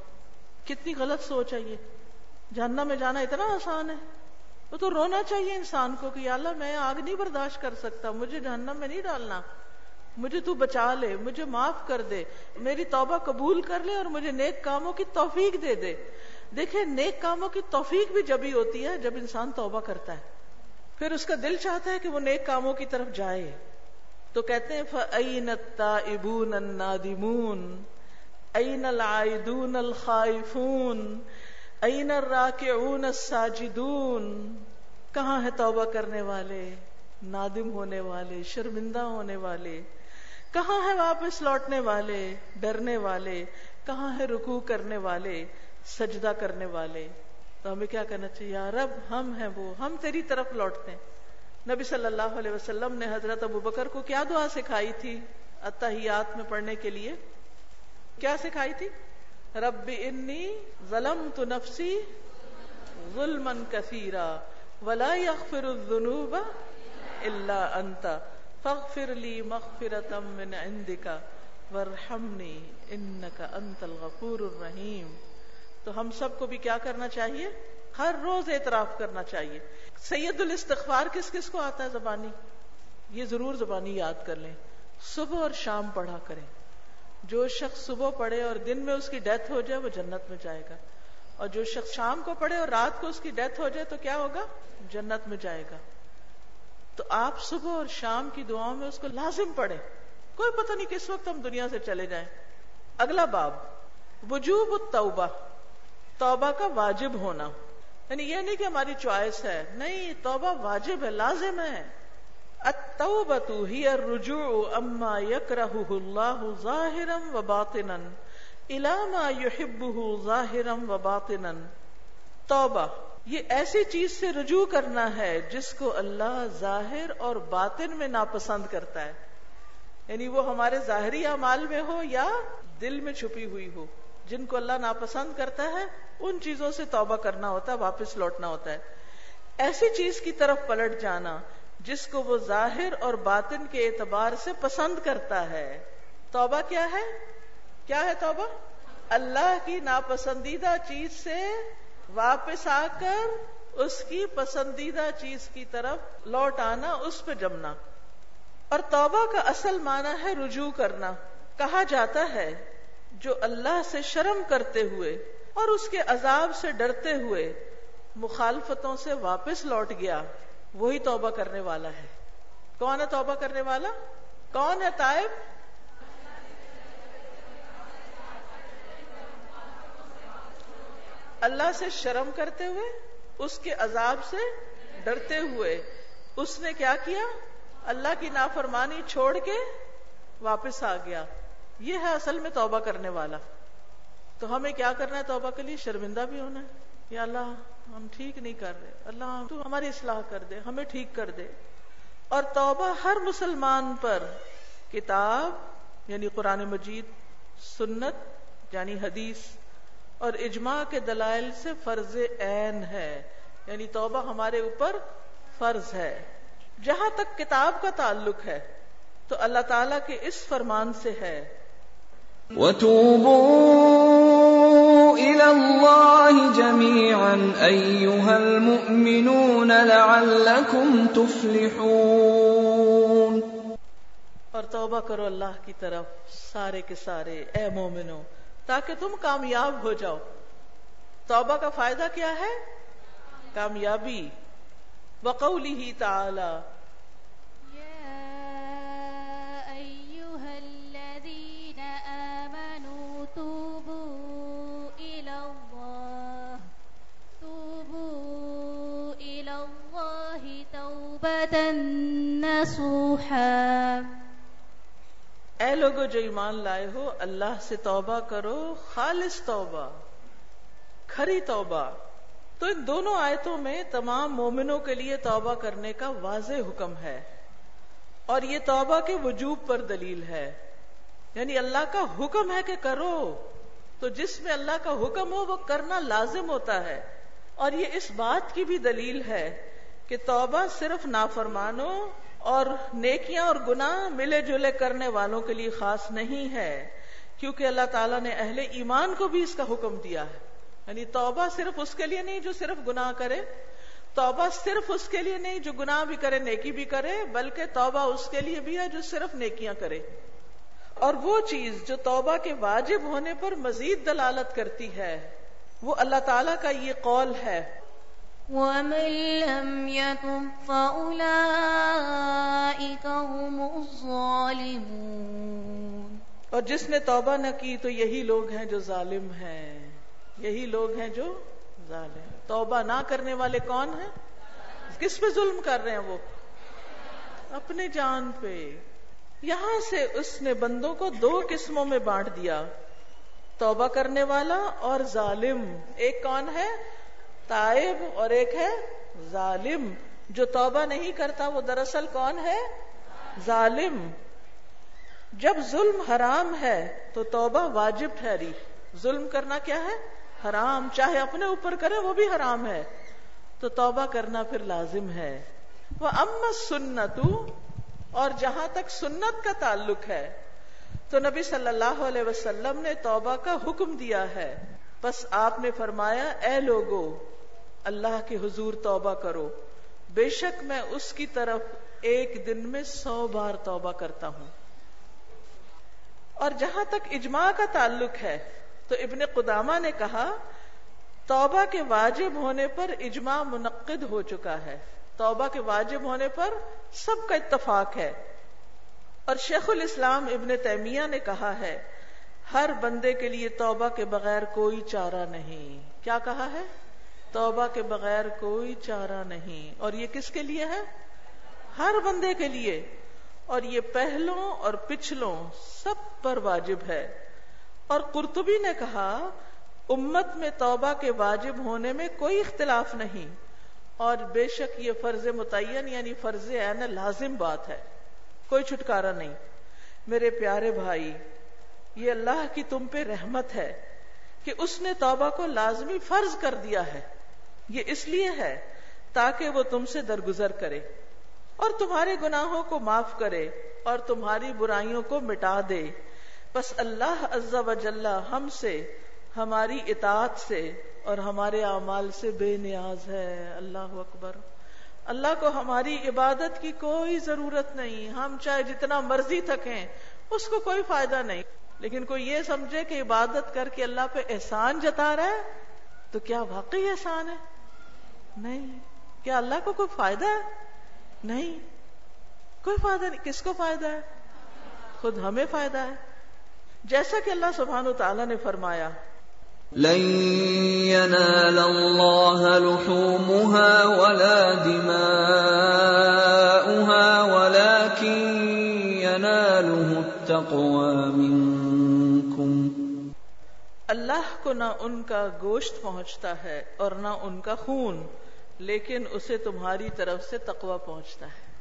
کتنی غلط سوچ ہے یہ۔ جہنم میں جانا اتنا آسان ہے۔ وہ تو رونا چاہیے انسان کو کہ اللہ، میں آگ نہیں برداشت کر سکتا، مجھے جہنم میں نہیں ڈالنا۔ مجھے تو بچا لے، مجھے معاف کر دے۔ میری توبہ قبول کر لے اور مجھے نیک کاموں کی توفیق دے دے۔ دیکھیں، نیک کاموں کی توفیق بھی جبھی ہوتی ہے، جب انسان توبہ کرتا ہے، پھر اس کا دل چاہتا ہے کہ وہ نیک کاموں کی طرف جائے۔ تو کہتے ہیں، فَأَيْنَ التَّائِبُونَ النَّادِمُونَ؟ أَيْنَ الْعَائِدُونَ الْخَائِفُونَ؟ أَيْنَ الرَّاكِعُونَ السَّاجِدُونَ؟ کہاں ہے توبہ کرنے والے؟ نادم ہونے والے، شرمندہ ہونے والے۔ کہاں ہے واپس لوٹنے والے، ڈرنے والے؟ کہاں ہے رکوع کرنے والے؟ سجدہ کرنے والے۔ تو ہمیں کیا کرنا چاہیے؟ یا رب، ہم ہیں وہ، ہم تیری طرف لوٹتے ہیں۔ نبی صلی اللہ علیہ وسلم نے حضرت ابو بکر کو کیا دعا سکھائی تھی اتحیات میں پڑھنے کے لیے؟ کیا سکھائی تھی؟ رب انی ظلم تو نفسی ظلم کثیرا ولا يغفر الذنوب الا انت فاغفر لي مغفرة من عندك ورحمنی انک انت الغفور الرحیم۔ تو ہم سب کو بھی کیا کرنا چاہیے؟ ہر روز اعتراف کرنا چاہیے۔ سید الاستغفار کس کس کو آتا ہے زبانی؟ یہ ضرور زبانی یاد کر لیں۔ صبح اور شام پڑھا کریں۔ جو شخص صبح پڑھے اور دن میں اس کی ڈیتھ ہو جائے، وہ جنت میں جائے گا۔ اور جو شخص شام کو پڑھے اور رات کو اس کی ڈیتھ ہو جائے، تو کیا ہوگا؟ جنت میں جائے گا۔ تو آپ صبح اور شام کی دعاؤں میں اس کو لازم پڑھیں۔ کوئی پتہ نہیں کس وقت ہم دنیا سے چلے جائیں۔ اگلا باب، وجوب التوبہ۔ توبہ کا واجب ہونا۔ یعنی یہ نہیں کہ ہماری چوائس ہے۔ نہیں، توبہ واجب ہے، لازم ہے۔ التوبۃ ہی الرجوع اما یکرہہ اللہ ظاہرا و باطنا الی ما یحبہ ظاہرا و باطنا۔ توبہ، یہ ایسی چیز سے رجوع کرنا ہے جس کو اللہ ظاہر اور باطن میں ناپسند کرتا ہے۔ یعنی وہ ہمارے ظاہری اعمال میں ہو یا دل میں چھپی ہوئی ہو۔ جن کو اللہ ناپسند کرتا ہے، ان چیزوں سے توبہ کرنا ہوتا ہے، واپس لوٹنا ہوتا ہے۔ ایسی چیز کی طرف پلٹ جانا، جس کو وہ ظاہر اور باطن کے اعتبار سے پسند کرتا ہے۔ توبہ کیا ہے؟ کیا ہے توبہ؟ اللہ کی ناپسندیدہ چیز سے واپس آ کر اس کی پسندیدہ چیز کی طرف لوٹ آنا، اس پہ جمنا۔ اور توبہ کا اصل معنی ہے رجوع کرنا۔ کہا جاتا ہے جو اللہ سے شرم کرتے ہوئے اور اس کے عذاب سے ڈرتے ہوئے مخالفتوں سے واپس لوٹ گیا، وہی توبہ کرنے والا ہے۔ کون ہے توبہ کرنے والا؟ کون ہے تائب اللہ سے شرم کرتے ہوئے، اس کے عذاب سے ڈرتے ہوئے اس نے کیا کیا؟ اللہ کی نافرمانی چھوڑ کے واپس آ گیا۔ یہ ہے اصل میں توبہ کرنے والا۔ تو ہمیں کیا کرنا ہے توبہ کے لیے؟ شرمندہ بھی ہونا ہے۔ یا اللہ، ہم ٹھیک نہیں کر رہے۔ اللہ، تو ہماری اصلاح کر دے، ہمیں ٹھیک کر دے۔ اور توبہ ہر مسلمان پر کتاب یعنی قرآن مجید، سنت یعنی حدیث اور اجماع کے دلائل سے فرض عین ہے۔ یعنی توبہ ہمارے اوپر فرض ہے۔ جہاں تک کتاب کا تعلق ہے، تو اللہ تعالی کے اس فرمان سے ہے۔ وتوبوا إلى الله جميعا أيها المؤمنون لعلكم تفلحون. اور توبہ کرو اللہ کی طرف، سارے کے سارے، اے مومنو، تاکہ تم کامیاب ہو جاؤ۔ توبہ کا فائدہ کیا ہے؟ کامیابی۔ وقولی ہی تعالی نصوحا اے لوگو جو ایمان لائے ہو، اللہ سے توبہ کرو، خالص توبہ، کھری توبہ۔ تو ان دونوں آیتوں میں تمام مومنوں کے لیے توبہ کرنے کا واضح حکم ہے۔ اور یہ توبہ کے وجوب پر دلیل ہے۔ یعنی اللہ کا حکم ہے کہ کرو۔ تو جس میں اللہ کا حکم ہو، وہ کرنا لازم ہوتا ہے۔ اور یہ اس بات کی بھی دلیل ہے کہ توبہ صرف نافرمانوں اور نیکیاں اور گناہ ملے جلے کرنے والوں کے لیے خاص نہیں ہے، کیونکہ اللہ تعالیٰ نے اہل ایمان کو بھی اس کا حکم دیا ہے۔ یعنی توبہ صرف اس کے لیے نہیں جو صرف گناہ کرے، توبہ صرف اس کے لیے نہیں جو گناہ بھی کرے، نیکی بھی کرے، بلکہ توبہ اس کے لیے بھی ہے جو صرف نیکیاں کرے۔ اور وہ چیز جو توبہ کے واجب ہونے پر مزید دلالت کرتی ہے، وہ اللہ تعالیٰ کا یہ قول ہے۔ ومن لم يتب فأولئك هم الظالمون اور جس نے توبہ نہ کی تو یہی لوگ ہیں جو ظالم ہیں۔ یہی لوگ ہیں جو ظالم توبہ نہ کرنے والے کون ہیں؟ کس پہ ظلم کر رہے ہیں وہ؟ اپنے جان پہ۔ یہاں سے اس نے بندوں کو دو قسموں میں بانٹ دیا۔ توبہ کرنے والا اور ظالم۔ ایک کون ہے؟ تائب اور ایک ہے ظالم۔ جو توبہ نہیں کرتا وہ دراصل کون ہے؟ ظالم۔ جب ظلم حرام ہے تو توبہ واجب ٹھہری ظلم کرنا کیا ہے؟ حرام۔ چاہے اپنے اوپر کرے وہ بھی حرام ہے۔ تو توبہ کرنا پھر لازم ہے۔ وہ ام سنتو اور جہاں تک سنت کا تعلق ہے، تو نبی صلی اللہ علیہ وسلم نے توبہ کا حکم دیا ہے۔ بس آپ نے فرمایا، اے لوگو اللہ کے حضور توبہ کرو۔ بے شک میں اس کی طرف ایک دن میں سو بار توبہ کرتا ہوں۔ اور جہاں تک اجماع کا تعلق ہے، تو ابن قدامہ نے کہا، توبہ کے واجب ہونے پر اجماع منعقد ہو چکا ہے۔ توبہ کے واجب ہونے پر سب کا اتفاق ہے۔ اور شیخ الاسلام ابن تیمیہ نے کہا ہے، ہر بندے کے لیے توبہ کے بغیر کوئی چارہ نہیں۔ کیا کہا ہے؟ توبہ کے بغیر کوئی چارہ نہیں۔ اور یہ کس کے لیے ہے؟ ہر بندے کے لیے۔ اور یہ پہلوں اور پچھلوں سب پر واجب ہے۔ اور قرطبی نے کہا، امت میں توبہ کے واجب ہونے میں کوئی اختلاف نہیں۔ اور بے شک یہ فرض متعین یعنی فرض عین لازم بات ہے۔ کوئی چھٹکارا نہیں۔ میرے پیارے بھائی، یہ اللہ کی تم پہ رحمت ہے کہ اس نے توبہ کو لازمی فرض کر دیا ہے۔ یہ اس لیے ہے تاکہ وہ تم سے درگزر کرے اور تمہارے گناہوں کو معاف کرے اور تمہاری برائیوں کو مٹا دے۔ بس اللہ عز و جل ہم سے، ہماری اطاعت سے اور ہمارے اعمال سے بے نیاز ہے۔ اللہ اکبر۔ اللہ کو ہماری عبادت کی کوئی ضرورت نہیں۔ ہم چاہے جتنا مرضی تھکیں، اس کو کوئی فائدہ نہیں۔ لیکن کوئی یہ سمجھے کہ عبادت کر کے اللہ پہ احسان جتا رہا ہے، تو کیا واقعی احسان ہے؟ نہیں کیا اللہ کو کوئی فائدہ ہے؟ نہیں۔ کوئی فائدہ نہیں کس کو فائدہ ہے؟ خود ہمیں فائدہ ہے۔ جیسا کہ اللہ سبحانہ و تعالیٰ نے فرمایا لن ينال الله لحومها ولا دماؤها ولكن يناله التقوى منكم. اللہ کو نہ ان کا گوشت پہنچتا ہے اور نہ ان کا خون۔ لیکن اسے تمہاری طرف سے تقوی پہنچتا ہے۔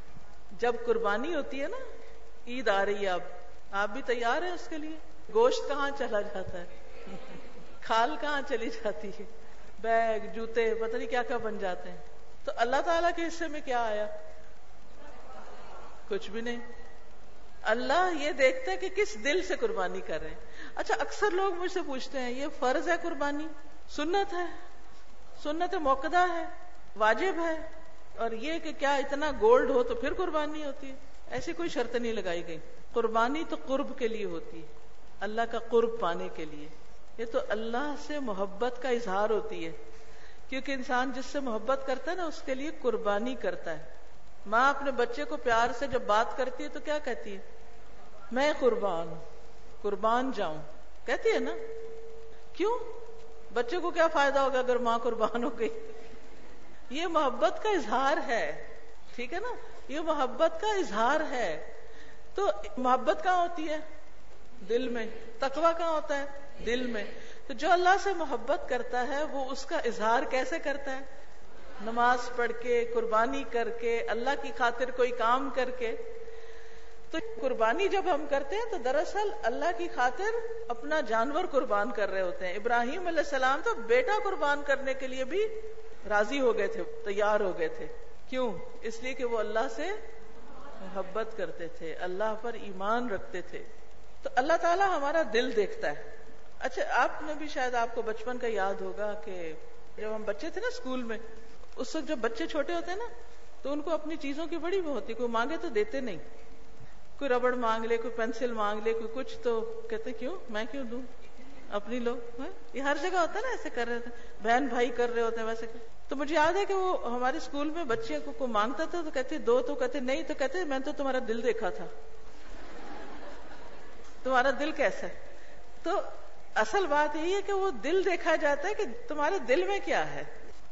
جب قربانی ہوتی ہے نا، عید آ رہی ہے اب۔ آپ بھی تیار ہیں اس کے لیے؟ گوشت کہاں چلا جاتا ہے؟ کھال کہاں چلی جاتی ہے؟ بیگ، جوتے، پتہ نہیں کیا کیا بن جاتے ہیں۔ تو اللہ تعالیٰ کے حصے میں کیا آیا؟ کچھ بھی نہیں۔ اللہ یہ دیکھتا ہے کہ کس دل سے قربانی کر رہے ہیں۔ اچھا اکثر لوگ مجھ سے پوچھتے ہیں، یہ فرض ہے قربانی؟ سنت ہے؟ سنت موقع ہے؟ واجب ہے اور یہ کہ کیا اتنا گولڈ ہو تو پھر قربانی ہوتی ہے؟ ایسی کوئی شرط نہیں لگائی گئی۔ قربانی تو قرب کے لیے ہوتی ہے، اللہ کا قرب پانے کے لیے۔ یہ تو اللہ سے محبت کا اظہار ہوتی ہے۔ کیونکہ انسان جس سے محبت کرتا ہے نا، اس کے لیے قربانی کرتا ہے۔ ماں اپنے بچے کو پیار سے جب بات کرتی ہے تو کیا کہتی ہے؟ میں قربان قربان جاؤں۔ کہتی ہے نا؟ کیوں؟ بچے کو کیا فائدہ ہوگا اگر ماں قربان ہو گئی؟ یہ محبت کا اظہار ہے۔ ٹھیک ہے نا؟ یہ محبت کا اظہار ہے۔ تو محبت کہاں ہوتی ہے؟ دل میں۔ تقوی کہاں ہوتا ہے؟ دل میں۔ تو جو اللہ سے محبت کرتا ہے، وہ اس کا اظہار کیسے کرتا ہے؟ نماز پڑھ کے، قربانی کر کے، اللہ کی خاطر کوئی کام کر کے۔ تو قربانی جب ہم کرتے ہیں تو دراصل اللہ کی خاطر اپنا جانور قربان کر رہے ہوتے ہیں۔ ابراہیم علیہ السلام تو بیٹا قربان کرنے کے لیے بھی راضی ہو گئے تھے، تیار ہو گئے تھے۔ کیوں؟ اس لیے کہ وہ اللہ سے محبت کرتے تھے، اللہ پر ایمان رکھتے تھے۔ تو اللہ تعالیٰ ہمارا دل دیکھتا ہے۔ اچھا آپ نے بھی شاید آپ کو بچپن کا یاد ہوگا کہ جب ہم بچے تھے نا اسکول میں، اس وقت جب بچے چھوٹے ہوتے ہیں نا، تو ان کو اپنی چیزوں کی بڑی ہوتی، کوئی مانگے تو دیتے نہیں۔ کوئی ربڑ مانگ لے، کوئی پینسل مانگ لے، کوئی کچھ تو کہتے کیوں؟ میں کیوں دوں؟ اپنی لوگ ہاں؟ یہ ہر جگہ ہوتا ہے نا، ایسے کر رہے تھے بہن بھائی کر رہے ہوتے ہیں، ویسے۔ تو مجھے یاد ہے کہ وہ ہمارے اسکول میں بچے کو کوئی مانگتا تھا تو کہتے دو تو کہتے نہیں تو کہتے میں تو تمہارا دل دیکھا تھا۔ تمہارا دل کیسا ہے؟ تو اصل بات یہی ہے کہ وہ دل دیکھا جاتا ہے کہ تمہارے دل میں کیا ہے۔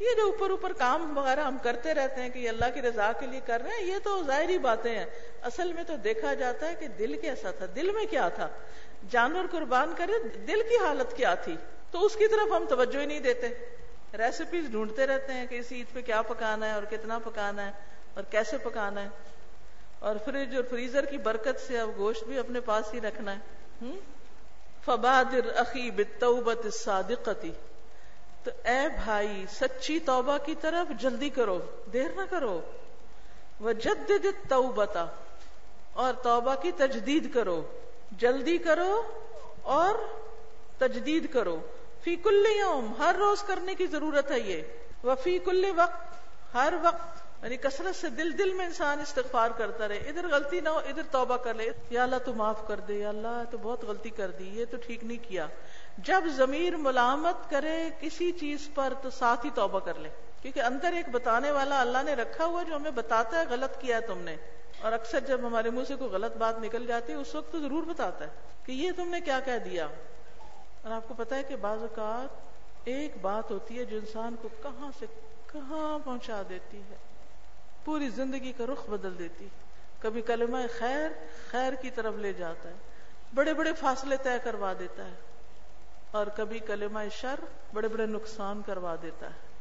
یہ جو اوپر اوپر کام وغیرہ ہم کرتے رہتے ہیں کہ یہ اللہ کی رضا کے لیے کر رہے ہیں، یہ تو ظاہری باتیں ہیں۔ اصل میں تو دیکھا جاتا ہے کہ دل کیسا تھا، دل میں کیا تھا؟ جانور قربان کرے، دل کی حالت کیا تھی؟ تو اس کی طرف ہم توجہ ہی نہیں دیتے۔ ریسیپیز ڈھونڈتے رہتے ہیں کہ اس عید پہ کیا پکانا ہے اور کتنا پکانا ہے اور کیسے پکانا ہے۔ اور فریج اور فریزر کی برکت سے اب گوشت بھی اپنے پاس ہی رکھنا ہے۔ فبادر اخی بالتوبت الصادقتی تو اے بھائی، سچی توبہ کی طرف جلدی کرو، دیر نہ کرو۔ وجدد التوبتا اور توبہ کی تجدید کرو۔ جلدی کرو اور تجدید کرو۔ فی کل یوم، ہر روز کرنے کی ضرورت ہے یہ۔ وفی کل وقت، ہر وقت یعنی کثرت سے دل دل میں انسان استغفار کرتا رہے۔ ادھر غلطی نہ ہو، ادھر توبہ کر لے۔ یا اللہ تو معاف کر دے، یا اللہ تو بہت غلطی کر دی، یہ تو ٹھیک نہیں کیا۔ جب ضمیر ملامت کرے کسی چیز پر تو ساتھ ہی توبہ کر لے۔ کیونکہ اندر ایک بتانے والا اللہ نے رکھا ہوا جو ہمیں بتاتا ہے، غلط کیا ہے تم نے۔ اور اکثر جب ہمارے منہ سے کوئی غلط بات نکل جاتی ہے، اس وقت تو ضرور بتاتا ہے کہ یہ تم نے کیا کہہ دیا۔ اور آپ کو پتا ہے کہ بعض اوقات ایک بات ہوتی ہے جو انسان کو کہاں سے کہاں پہنچا دیتی ہے۔ پوری زندگی کا رخ بدل دیتی ہے۔ کبھی کلمہ خیر خیر کی طرف لے جاتا ہے۔ بڑے بڑے فاصلے طے کروا دیتا ہے۔ اور کبھی کلمہ شر بڑے بڑے نقصان کروا دیتا ہے۔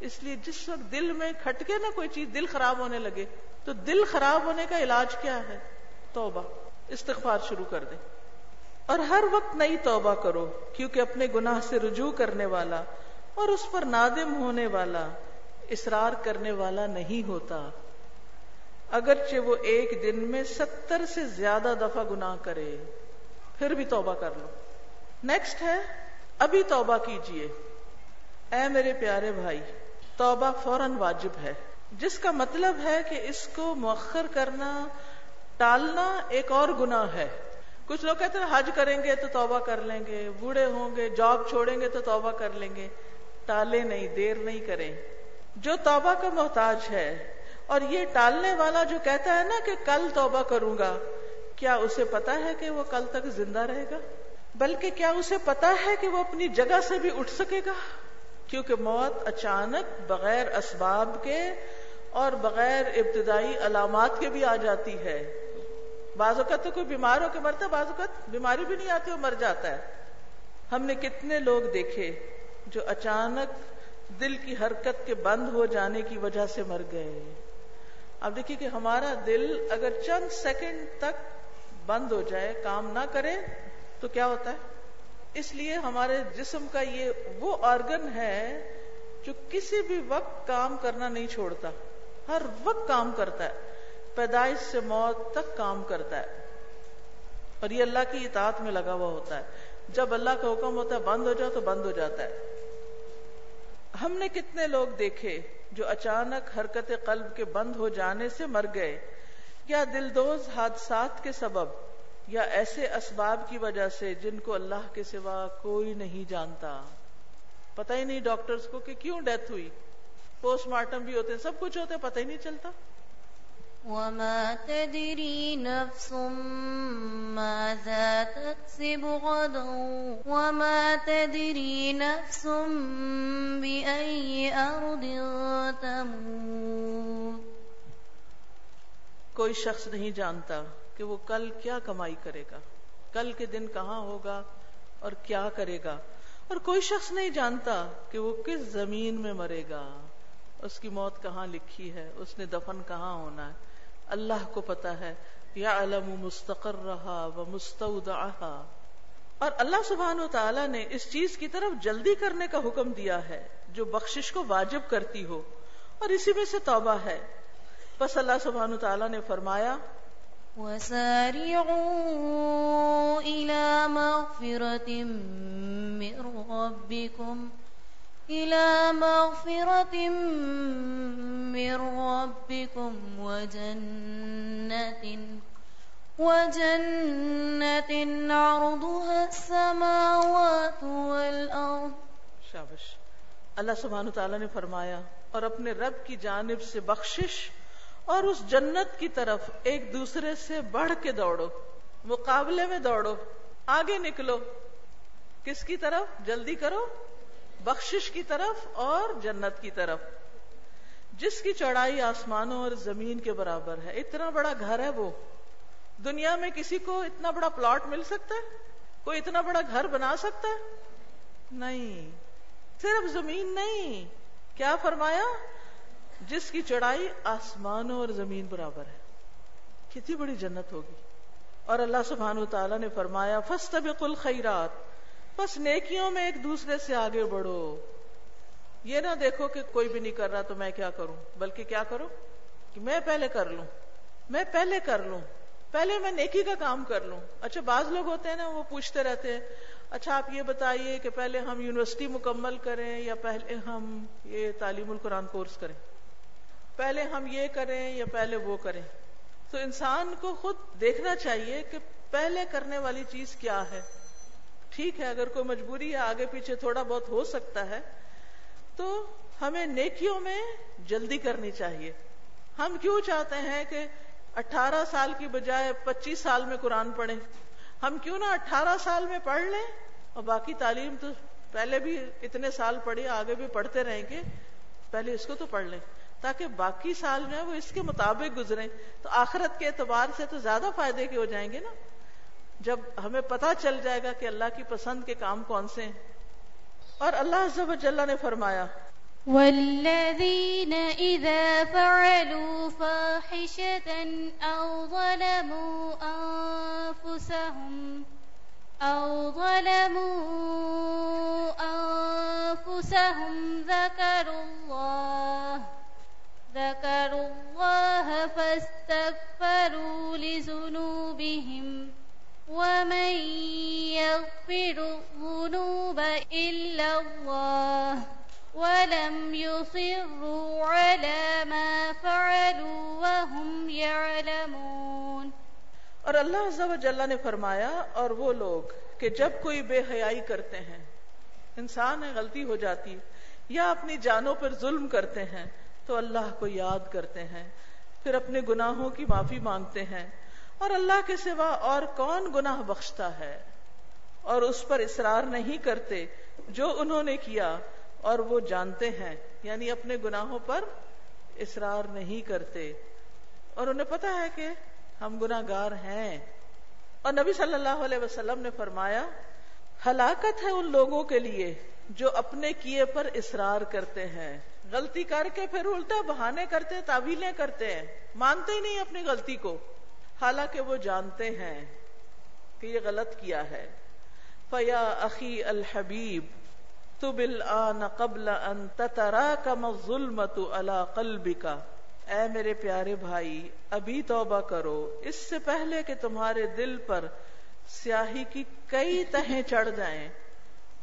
اس لیے جس وقت دل میں کھٹکے نا کوئی چیز دل خراب ہونے لگے، تو دل خراب ہونے کا علاج کیا ہے؟ توبہ۔ استغفار شروع کر دے اور ہر وقت نئی توبہ کرو، کیونکہ اپنے گناہ سے رجوع کرنے والا اور اس پر نادم ہونے والا، اصرار کرنے والا نہیں ہوتا۔ اگرچہ وہ ایک دن میں ستر سے زیادہ دفعہ گناہ کرے، پھر بھی توبہ کر لو۔ نیکسٹ ہے، ابھی توبہ کیجیے۔ اے میرے پیارے بھائی، توبہ فوراً واجب ہے۔ جس کا مطلب ہے کہ اس کو مؤخر کرنا، ٹالنا ایک اور گناہ ہے۔ کچھ لوگ کہتے ہیں، حج کریں گے تو توبہ کر لیں گے، بوڑھے ہوں گے، جاب چھوڑیں گے تو توبہ کر لیں گے۔ ٹالے نہیں، دیر نہیں کریں۔ جو توبہ کا محتاج ہے، اور یہ ٹالنے والا جو کہتا ہے نا کہ کل توبہ کروں گا، کیا اسے پتا ہے کہ وہ کل تک زندہ رہے گا؟ بلکہ کیا اسے پتا ہے کہ وہ اپنی جگہ سے بھی اٹھ سکے گا؟ کیونکہ موت اچانک بغیر اسباب کے اور بغیر ابتدائی علامات کے بھی آ جاتی ہے۔ بعض اوقات تو کوئی بیمار ہو کے مرتا ہے، بعض اوقات بیماری بھی نہیں آتی وہ مر جاتا ہے۔ ہم نے کتنے لوگ دیکھے جو اچانک دل کی حرکت کے بند ہو جانے کی وجہ سے مر گئے۔ اب دیکھیے کہ ہمارا دل اگر چند سیکنڈ تک بند ہو جائے، کام نہ کرے تو کیا ہوتا ہے؟ اس لیے ہمارے جسم کا یہ وہ آرگن ہے جو کسی بھی وقت کام کرنا نہیں چھوڑتا۔ ہر وقت کام کرتا ہے۔ پیدائش سے موت تک کام کرتا ہے۔ اور یہ اللہ کی اطاعت میں لگا ہوا ہوتا ہے۔ جب اللہ کا حکم ہوتا ہے بند ہو جاؤ تو بند ہو جاتا ہے۔ ہم نے کتنے لوگ دیکھے جو اچانک حرکت قلب کے بند ہو جانے سے مر گئے۔ یا دلدوز حادثات کے سبب یا ایسے اسباب کی وجہ سے جن کو اللہ کے سوا کوئی نہیں جانتا۔ پتہ ہی نہیں ڈاکٹرز کو کہ کیوں ڈیتھ ہوئی۔ پوسٹ مارٹم بھی ہوتے ہیں سب کچھ ہوتے پتہ ہی نہیں چلتا۔ وما تدري نفس ماذا تكسب غدا وما تدري نفس بأي أرض تموت۔ کوئی شخص نہیں جانتا۔ کہ وہ کل کیا کمائی کرے گا؟ کل کے دن کہاں ہوگا اور کیا کرے گا؟ اور کوئی شخص نہیں جانتا کہ وہ کس زمین میں مرے گا۔ اس کی موت کہاں لکھی ہے؟ اس نے دفن کہاں ہونا ہے؟ اللہ کو پتا ہے یا علم مستقر رہا و مستعودہ اور اللہ سبحان و تعالیٰ نے اس چیز کی طرف جلدی کرنے کا حکم دیا ہے، جو بخشش کو واجب کرتی ہو۔ اور اسی میں سے توبہ ہے۔ بس اللہ سبحان و تعالیٰ نے فرمایا وسارعوا إلى مغفرة من ربكم. إلى مغفرة من ربكم وجنة وجنة عرضها السماوات والأرض. شابش، اللہ سبحانہ تعالیٰ نے فرمایا، اور اپنے رب کی جانب سے بخشش اور اس جنت کی طرف ایک دوسرے سے بڑھ کے دوڑو، مقابلے میں دوڑو، آگے نکلو۔ کس کی طرف؟ جلدی کرو۔ بخشش کی طرف اور جنت کی طرف۔ جس کی چوڑائی آسمانوں اور زمین کے برابر ہے، اتنا بڑا گھر ہے وہ۔ دنیا میں کسی کو اتنا بڑا پلاٹ مل سکتا ہے؟ کوئی اتنا بڑا گھر بنا سکتا ہے؟ نہیں۔ صرف زمین نہیں۔ کیا فرمایا؟ جس کی چڑھائی آسمانوں اور زمین برابر ہے۔ کتنی بڑی جنت ہوگی۔ اور اللہ سبحانہ و تعالیٰ نے فرمایا فَاسْتَبِقُ الْخَيْرَاتِ بس نیکیوں میں ایک دوسرے سے آگے بڑھو۔ یہ نہ دیکھو کہ کوئی بھی نہیں کر رہا تو میں کیا کروں؟ بلکہ کیا کرو کہ میں پہلے کر لوں۔ میں پہلے کر لوں۔ پہلے میں نیکی کا کام کر لوں۔ اچھا بعض لوگ ہوتے ہیں نا، وہ پوچھتے رہتے ہیں اچھا آپ یہ بتائیے کہ پہلے ہم یونیورسٹی مکمل کریں یا پہلے ہم یہ تعلیم القرآن کورس کریں؟ پہلے ہم یہ کریں یا پہلے وہ کریں۔ تو انسان کو خود دیکھنا چاہیے کہ پہلے کرنے والی چیز کیا ہے۔ ٹھیک ہے، اگر کوئی مجبوری ہے، آگے پیچھے تھوڑا بہت ہو سکتا ہے، تو ہمیں نیکیوں میں جلدی کرنی چاہیے۔ ہم کیوں چاہتے ہیں کہ اٹھارہ سال کی بجائے پچیس سال میں قرآن پڑھیں؟ ہم کیوں نہ اٹھارہ سال میں پڑھ لیں؟ اور باقی تعلیم تو پہلے بھی اتنے سال پڑھی، آگے بھی پڑھتے رہیں گے، پہلے اس کو تو پڑھ لیں۔ تاکہ باقی سال جو ہے وہ اس کے مطابق گزریں۔ تو آخرت کے اعتبار سے تو زیادہ فائدے کے ہو جائیں گے نا۔ جب ہمیں پتا چل جائے گا کہ اللہ کی پسند کے کام کون سے ہیں۔ اور اللہ عز و جل نے فرمایا، والذين إذا فعلوا فاحشة أو ظلموا أنفسهم أو ظلموا أنفسهم ذكروا الله ذكروا الله فاستغفروا لذنوبهم ومن يغفر الذنوب إلا الله ولم يصروا على ما فعلوا وهم يعلمون اور اللہ عز و جل نے فرمایا، اور وہ لوگ کہ جب کوئی بے حیائی کرتے ہیں، انسان ہے غلطی ہو جاتی، یا اپنی جانوں پر ظلم کرتے ہیں تو اللہ کو یاد کرتے ہیں، پھر اپنے گناہوں کی معافی مانگتے ہیں۔ اور اللہ کے سوا اور کون گناہ بخشتا ہے؟ اور اس پر اصرار نہیں کرتے جو انہوں نے کیا، اور وہ جانتے ہیں یعنی اپنے گناہوں پر اصرار نہیں کرتے۔ اور انہیں پتا ہے کہ ہم گناہ گار ہیں۔ اور نبی صلی اللہ علیہ وسلم نے فرمایا، ہلاکت ہے ان لوگوں کے لیے جو اپنے کیے پر اصرار کرتے ہیں۔ غلطی کر کے پھر الٹا بہانے کرتے، تعویلیں کرتے ہیں۔ مانتے ہی نہیں اپنی غلطی کو۔ حالانکہ وہ جانتے ہیں کہ یہ غلط کیا ہے۔ فیا اخی الحبیب تو بل آن قبل ان تترا کم ظلم اللہ کا اے میرے پیارے بھائی، ابھی توبہ کرو۔ اس سے پہلے کہ تمہارے دل پر سیاہی کی کئی تہیں چڑھ جائیں۔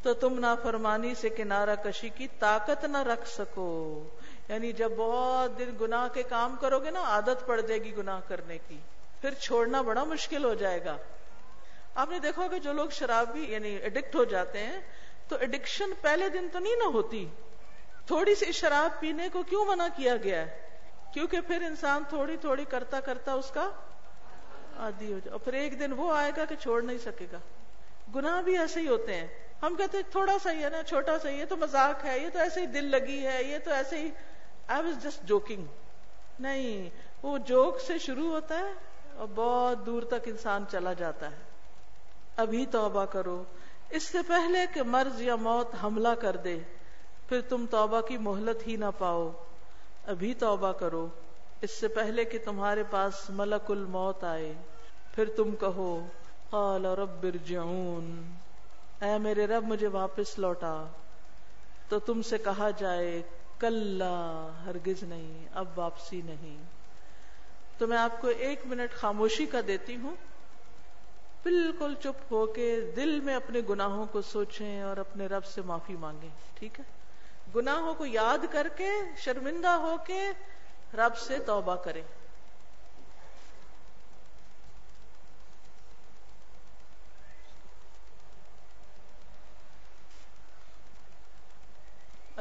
تو تم نافرمانی سے کنارہ کشی کی طاقت نہ رکھ سکو۔ یعنی جب بہت دن گناہ کے کام کرو گے نا، عادت پڑ جائے گی گناہ کرنے کی۔ پھر چھوڑنا بڑا مشکل ہو جائے گا۔ آپ نے دیکھا کہ جو لوگ شرابی یعنی ایڈکٹ ہو جاتے ہیں، تو ایڈکشن پہلے دن تو نہیں نہ ہوتی۔ تھوڑی سی شراب پینے کو کیوں منع کیا گیا ہے؟ کیونکہ پھر انسان تھوڑی تھوڑی کرتا کرتا اس کا عادی ہو جائے اور پھر ایک دن وہ آئے گا کہ چھوڑ نہیں سکے گا۔ گناہ بھی ایسے ہی ہوتے ہیں۔ ہم کہتے ہیں تھوڑا سا ہی ہے نا، چھوٹا سا یہ تو مزاق ہے، یہ تو ایسے ہی دل لگی ہے، یہ تو ایسے ہی۔ آئی واز جسٹ جوکنگ نہیں، وہ جوک سے شروع ہوتا ہے اور بہت دور تک انسان چلا جاتا ہے۔ ابھی توبہ کرو۔ اس سے پہلے کہ مرض یا موت حملہ کر دے، پھر تم توبہ کی مہلت ہی نہ پاؤ۔ ابھی توبہ کرو۔ اس سے پہلے کہ تمہارے پاس ملک الموت آئے، پھر تم کہو، قال رب ارجعون۔ اے میرے رب، مجھے واپس لوٹا۔ تو تم سے کہا جائے کل ہرگز نہیں، اب واپسی نہیں۔ تو میں آپ کو ایک منٹ خاموشی کا دیتی ہوں۔ بالکل چپ ہو کے دل میں اپنے گناہوں کو سوچیں اور اپنے رب سے معافی مانگیں، ٹھیک ہے؟ گناہوں کو یاد کر کے، شرمندہ ہو کے رب سے توبہ کریں۔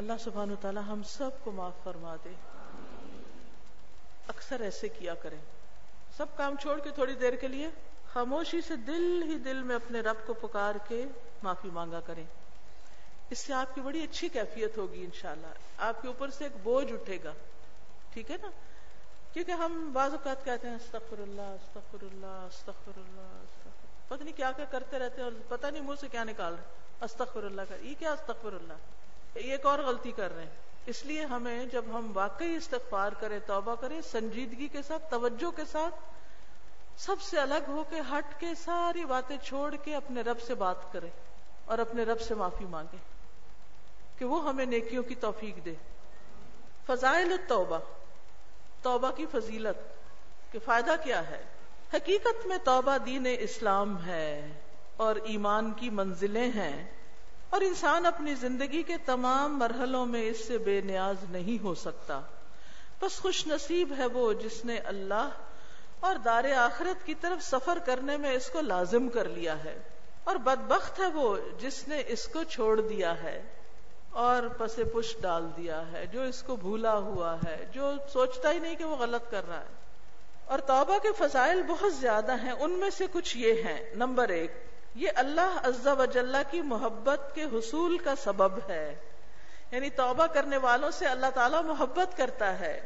اللہ سبحانہ تعالی ہم سب کو معاف فرما دے۔ اکثر ایسے کیا کریں۔ سب کام چھوڑ کے تھوڑی دیر کے لیے خاموشی سے دل ہی دل میں اپنے رب کو پکار کے معافی مانگا کریں۔ اس سے آپ کی بڑی اچھی کیفیت ہوگی انشاءاللہ۔ آپ کے اوپر سے ایک بوجھ اٹھے گا۔ ٹھیک ہے نا؟ کیونکہ ہم بعض اوقات کہتے ہیں استغفر اللہ استغفر اللہ استغفر اللہ استغفر پتہ نہیں کیا کیا کرتے رہتے ہیں اور پتہ نہیں منہ سے کیا نکال رہے استغفر اللہ کا یہ کیا استغفر اللہ یہ ایک اور غلطی کر رہے ہیں۔ اس لیے ہمیں جب ہم واقعی استغفار کریں، توبہ کریں، سنجیدگی کے ساتھ، توجہ کے ساتھ، سب سے الگ ہو کے، ہٹ کے، ساری باتیں چھوڑ کے اپنے رب سے بات کریں اور اپنے رب سے معافی مانگیں کہ وہ ہمیں نیکیوں کی توفیق دے۔ فضائل التوبہ، توبہ کی فضیلت کہ فائدہ کیا ہے؟ حقیقت میں توبہ دین اسلام ہے اور ایمان کی منزلیں ہیں۔ اور انسان اپنی زندگی کے تمام مرحلوں میں اس سے بے نیاز نہیں ہو سکتا۔ بس خوش نصیب ہے وہ جس نے اللہ اور دار آخرت کی طرف سفر کرنے میں اس کو لازم کر لیا ہے۔ اور بدبخت ہے وہ جس نے اس کو چھوڑ دیا ہے اور پسے پش ڈال دیا ہے۔ جو اس کو بھولا ہوا ہے، جو سوچتا ہی نہیں کہ وہ غلط کر رہا ہے۔ اور توبہ کے فضائل بہت زیادہ ہیں۔ ان میں سے کچھ یہ ہیں۔ نمبر ایک یہ اللہ عزا وجاللہ کی محبت کے حصول کا سبب ہے۔ یعنی توبہ کرنے والوں سے اللہ تعالیٰ محبت کرتا ہے۔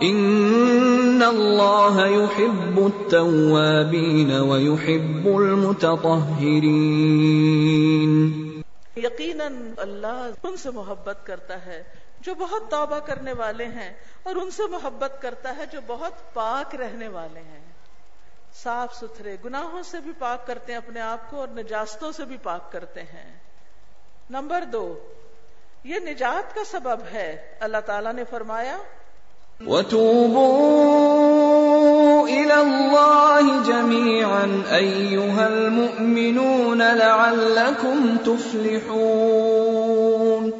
ان اللہ يحب التوابین ويحب المتطہرین۔ یقیناً اللہ ان سے محبت کرتا ہے جو بہت توبہ کرنے والے ہیں اور ان سے محبت کرتا ہے جو بہت پاک رہنے والے ہیں۔ صاف ستھرے گناہوں سے بھی پاک کرتے ہیں اپنے آپ کو اور نجاستوں سے بھی پاک کرتے ہیں۔ نمبر دو یہ نجات کا سبب ہے اللہ تعالیٰ نے فرمایا۔ وتوبوا الى الله جميعا ايها المؤمنون لعلكم تفلحون۔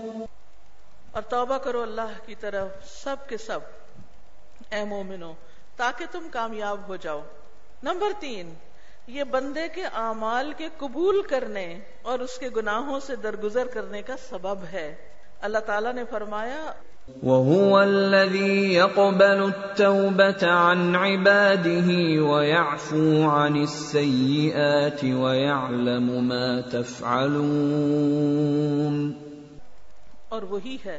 اور توبہ کرو اللہ کی طرف سب کے سب اے مومنو تاکہ تم کامیاب ہو جاؤ۔ نمبر تین یہ بندے کے اعمال کے قبول کرنے اور اس کے گناہوں سے درگزر کرنے کا سبب ہے۔ اللہ تعالیٰ نے فرمایا وهو الذي يقبل التوبة عن عباده ويعفو عن السيئات ويعلم ما تفعلون۔ اور وہی ہے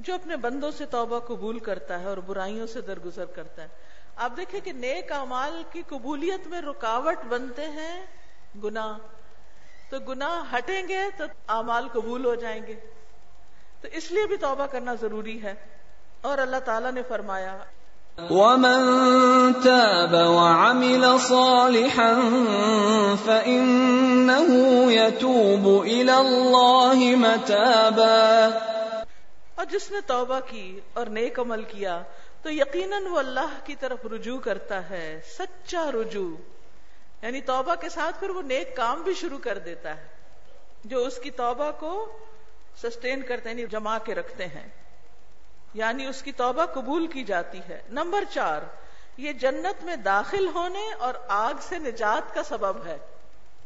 جو اپنے بندوں سے توبہ قبول کرتا ہے اور برائیوں سے درگزر کرتا ہے۔ آپ دیکھیں کہ نیک اعمال کی قبولیت میں رکاوٹ بنتے ہیں گناہ۔ تو گناہ ہٹیں گے تو اعمال قبول ہو جائیں گے۔ تو اس لیے بھی توبہ کرنا ضروری ہے۔ اور اللہ تعالیٰ نے فرمایا ومن تاب وعمل صالحا فإنه يتوب إلى الله متابا۔ اور جس نے توبہ کی اور نیک عمل کیا تو یقیناً وہ اللہ کی طرف رجوع کرتا ہے، سچا رجوع۔ یعنی توبہ کے ساتھ پھر وہ نیک کام بھی شروع کر دیتا ہے، جو اس کی توبہ کو سسٹین کرتے ہیں یعنی جما کے رکھتے ہیں۔ یعنی اس کی توبہ قبول کی جاتی ہے۔ نمبر چار، یہ جنت میں داخل ہونے اور آگ سے نجات کا سبب ہے۔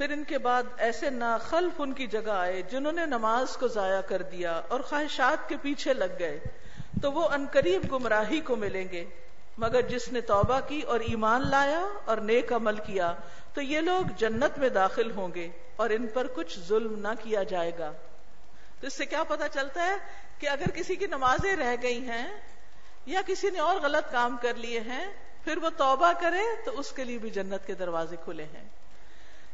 پھر ان کے بعد ایسے ناخلف ان کی جگہ آئے جنہوں نے نماز کو ضائع کر دیا اور خواہشات کے پیچھے لگ گئے، تو وہ انقریب گمراہی کو ملیں گے۔ مگر جس نے توبہ کی اور ایمان لایا اور نیک عمل کیا، تو یہ لوگ جنت میں داخل ہوں گے اور ان پر کچھ ظلم نہ کیا جائے گا۔ تو اس سے کیا پتا چلتا ہے کہ اگر کسی کی نمازیں رہ گئی ہیں یا کسی نے اور غلط کام کر لیے ہیں، پھر وہ توبہ کرے تو اس کے لیے بھی جنت کے دروازے کھلے ہیں۔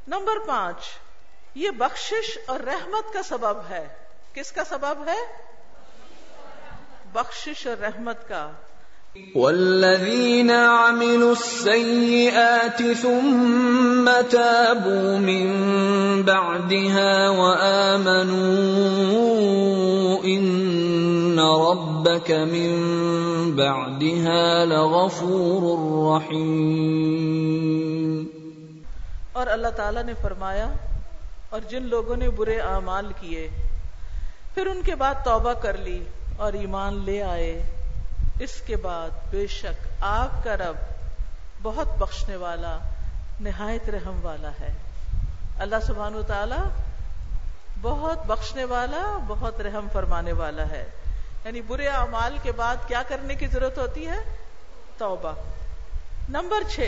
نمبر پانچ، یہ بخشش اور رحمت کا سبب ہے۔ کس کا سبب ہے؟ بخشش اور رحمت کا۔ والذين عملوا السيئات ثم تابوا من بعدها وآمنوا إن ربك من بعدها لغفور رحيم اور اللہ تعالیٰ نے فرمایا، اور جن لوگوں نے برے اعمال کیے، پھر ان کے بعد توبہ کر لی اور ایمان لے آئے۔ اس کے بعد بے شک آپ کا رب بہت بخشنے والا، نہایت رحم والا ہے۔ اللہ سبحان و تعالی بہت بخشنے والا، بہت رحم فرمانے والا ہے۔ یعنی برے اعمال کے بعد کیا کرنے کی ضرورت ہوتی ہے؟ توبہ۔ نمبر چھ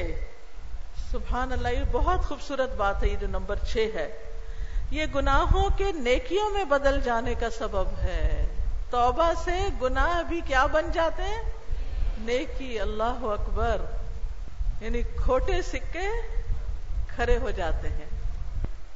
سبحان اللہ، یہ بہت خوبصورت بات ہے، یہ جو نمبر چھ ہے۔ یہ گناہوں کے نیکیوں میں بدل جانے کا سبب ہے۔ توبہ سے گناہ بھی کیا بن جاتے ہیں؟ نیکی، اللہ اکبر۔ یعنی کھوٹے سکے کھڑے ہو جاتے ہیں۔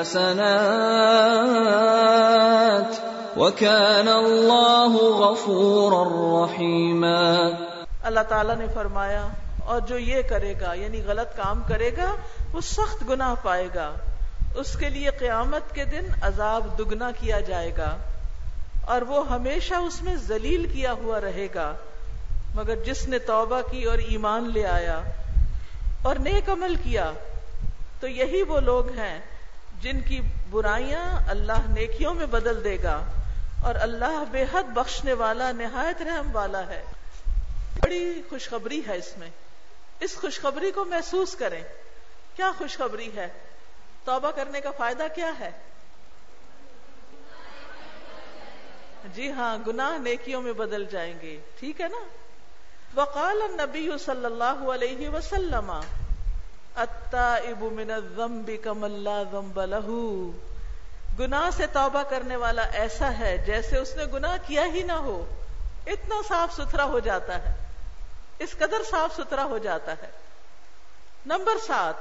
سيئاتهم وكان الله غفورا اللہ تعالیٰ نے فرمایا، اور جو یہ کرے گا یعنی غلط کام کرے گا، وہ سخت گناہ پائے گا۔ اس کے لیے قیامت کے دن عذاب دگنا کیا جائے گا۔ اور وہ ہمیشہ اس میں ذلیل کیا ہوا رہے گا۔ مگر جس نے توبہ کی اور ایمان لے آیا اور نیک عمل کیا، تو یہی وہ لوگ ہیں جن کی برائیاں اللہ نیکیوں میں بدل دے گا اور اللہ بے حد بخشنے والا، نہایت رحم والا ہے۔ بڑی خوشخبری ہے اس میں۔ اس خوشخبری کو محسوس کریں۔ کیا خوشخبری ہے؟ توبہ کرنے کا فائدہ کیا ہے؟ جی ہاں گناہ نیکیوں میں بدل جائیں گے۔ ٹھیک ہے نا؟ وقال النبی صلی اللہ علیہ وسلم التائب من الذنب کمن لا ذنب له گناہ سے توبہ کرنے والا ایسا ہے جیسے اس نے گناہ کیا ہی نہ ہو، اتنا صاف ستھرا ہو جاتا ہے، اس قدر صاف ستھرا ہو جاتا ہے۔ نمبر سات،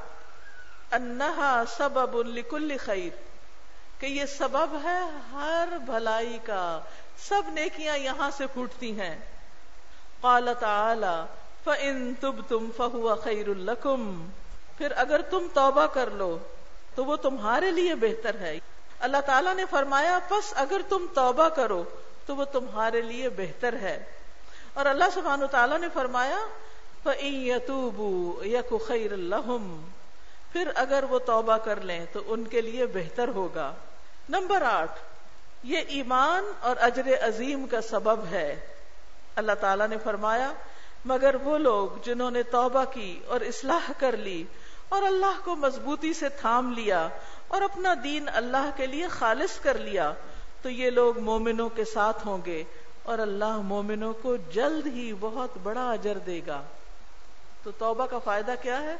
انہا سبب لکل خیر، کہ یہ سبب ہے ہر بھلائی کا۔ سب نیکیاں یہاں سے پھوٹتی ہیں۔ قال تعالی، فَإِن تُبْتُمْ فَهُوَ خَيْرٌ لَكُمْ۔ پھر اگر تم توبہ کر لو، تو وہ تمہارے لیے بہتر ہے۔ اللہ تعالیٰ نے فرمایا، پس اگر تم توبہ کرو، تو وہ تمہارے لیے بہتر ہے۔ اور اللہ سبحانہ تعالیٰ نے فرمایا، فَإِن يَتُوبُوا يَكُ خَيْرٌ لَهُمْ۔ پھر اگر وہ توبہ کر لیں، تو ان کے لیے بہتر ہوگا۔ نمبر آٹھ، یہ ایمان اور اجر عظیم کا سبب ہے۔ اللہ تعالیٰ نے فرمایا، مگر وہ لوگ جنہوں نے توبہ کی اور اصلاح کر لی اور اللہ کو مضبوطی سے تھام لیا اور اپنا دین اللہ کے لیے خالص کر لیا، تو یہ لوگ مومنوں کے ساتھ ہوں گے اور اللہ مومنوں کو جلد ہی بہت بڑا اجر دے گا۔ تو توبہ کا فائدہ کیا ہے؟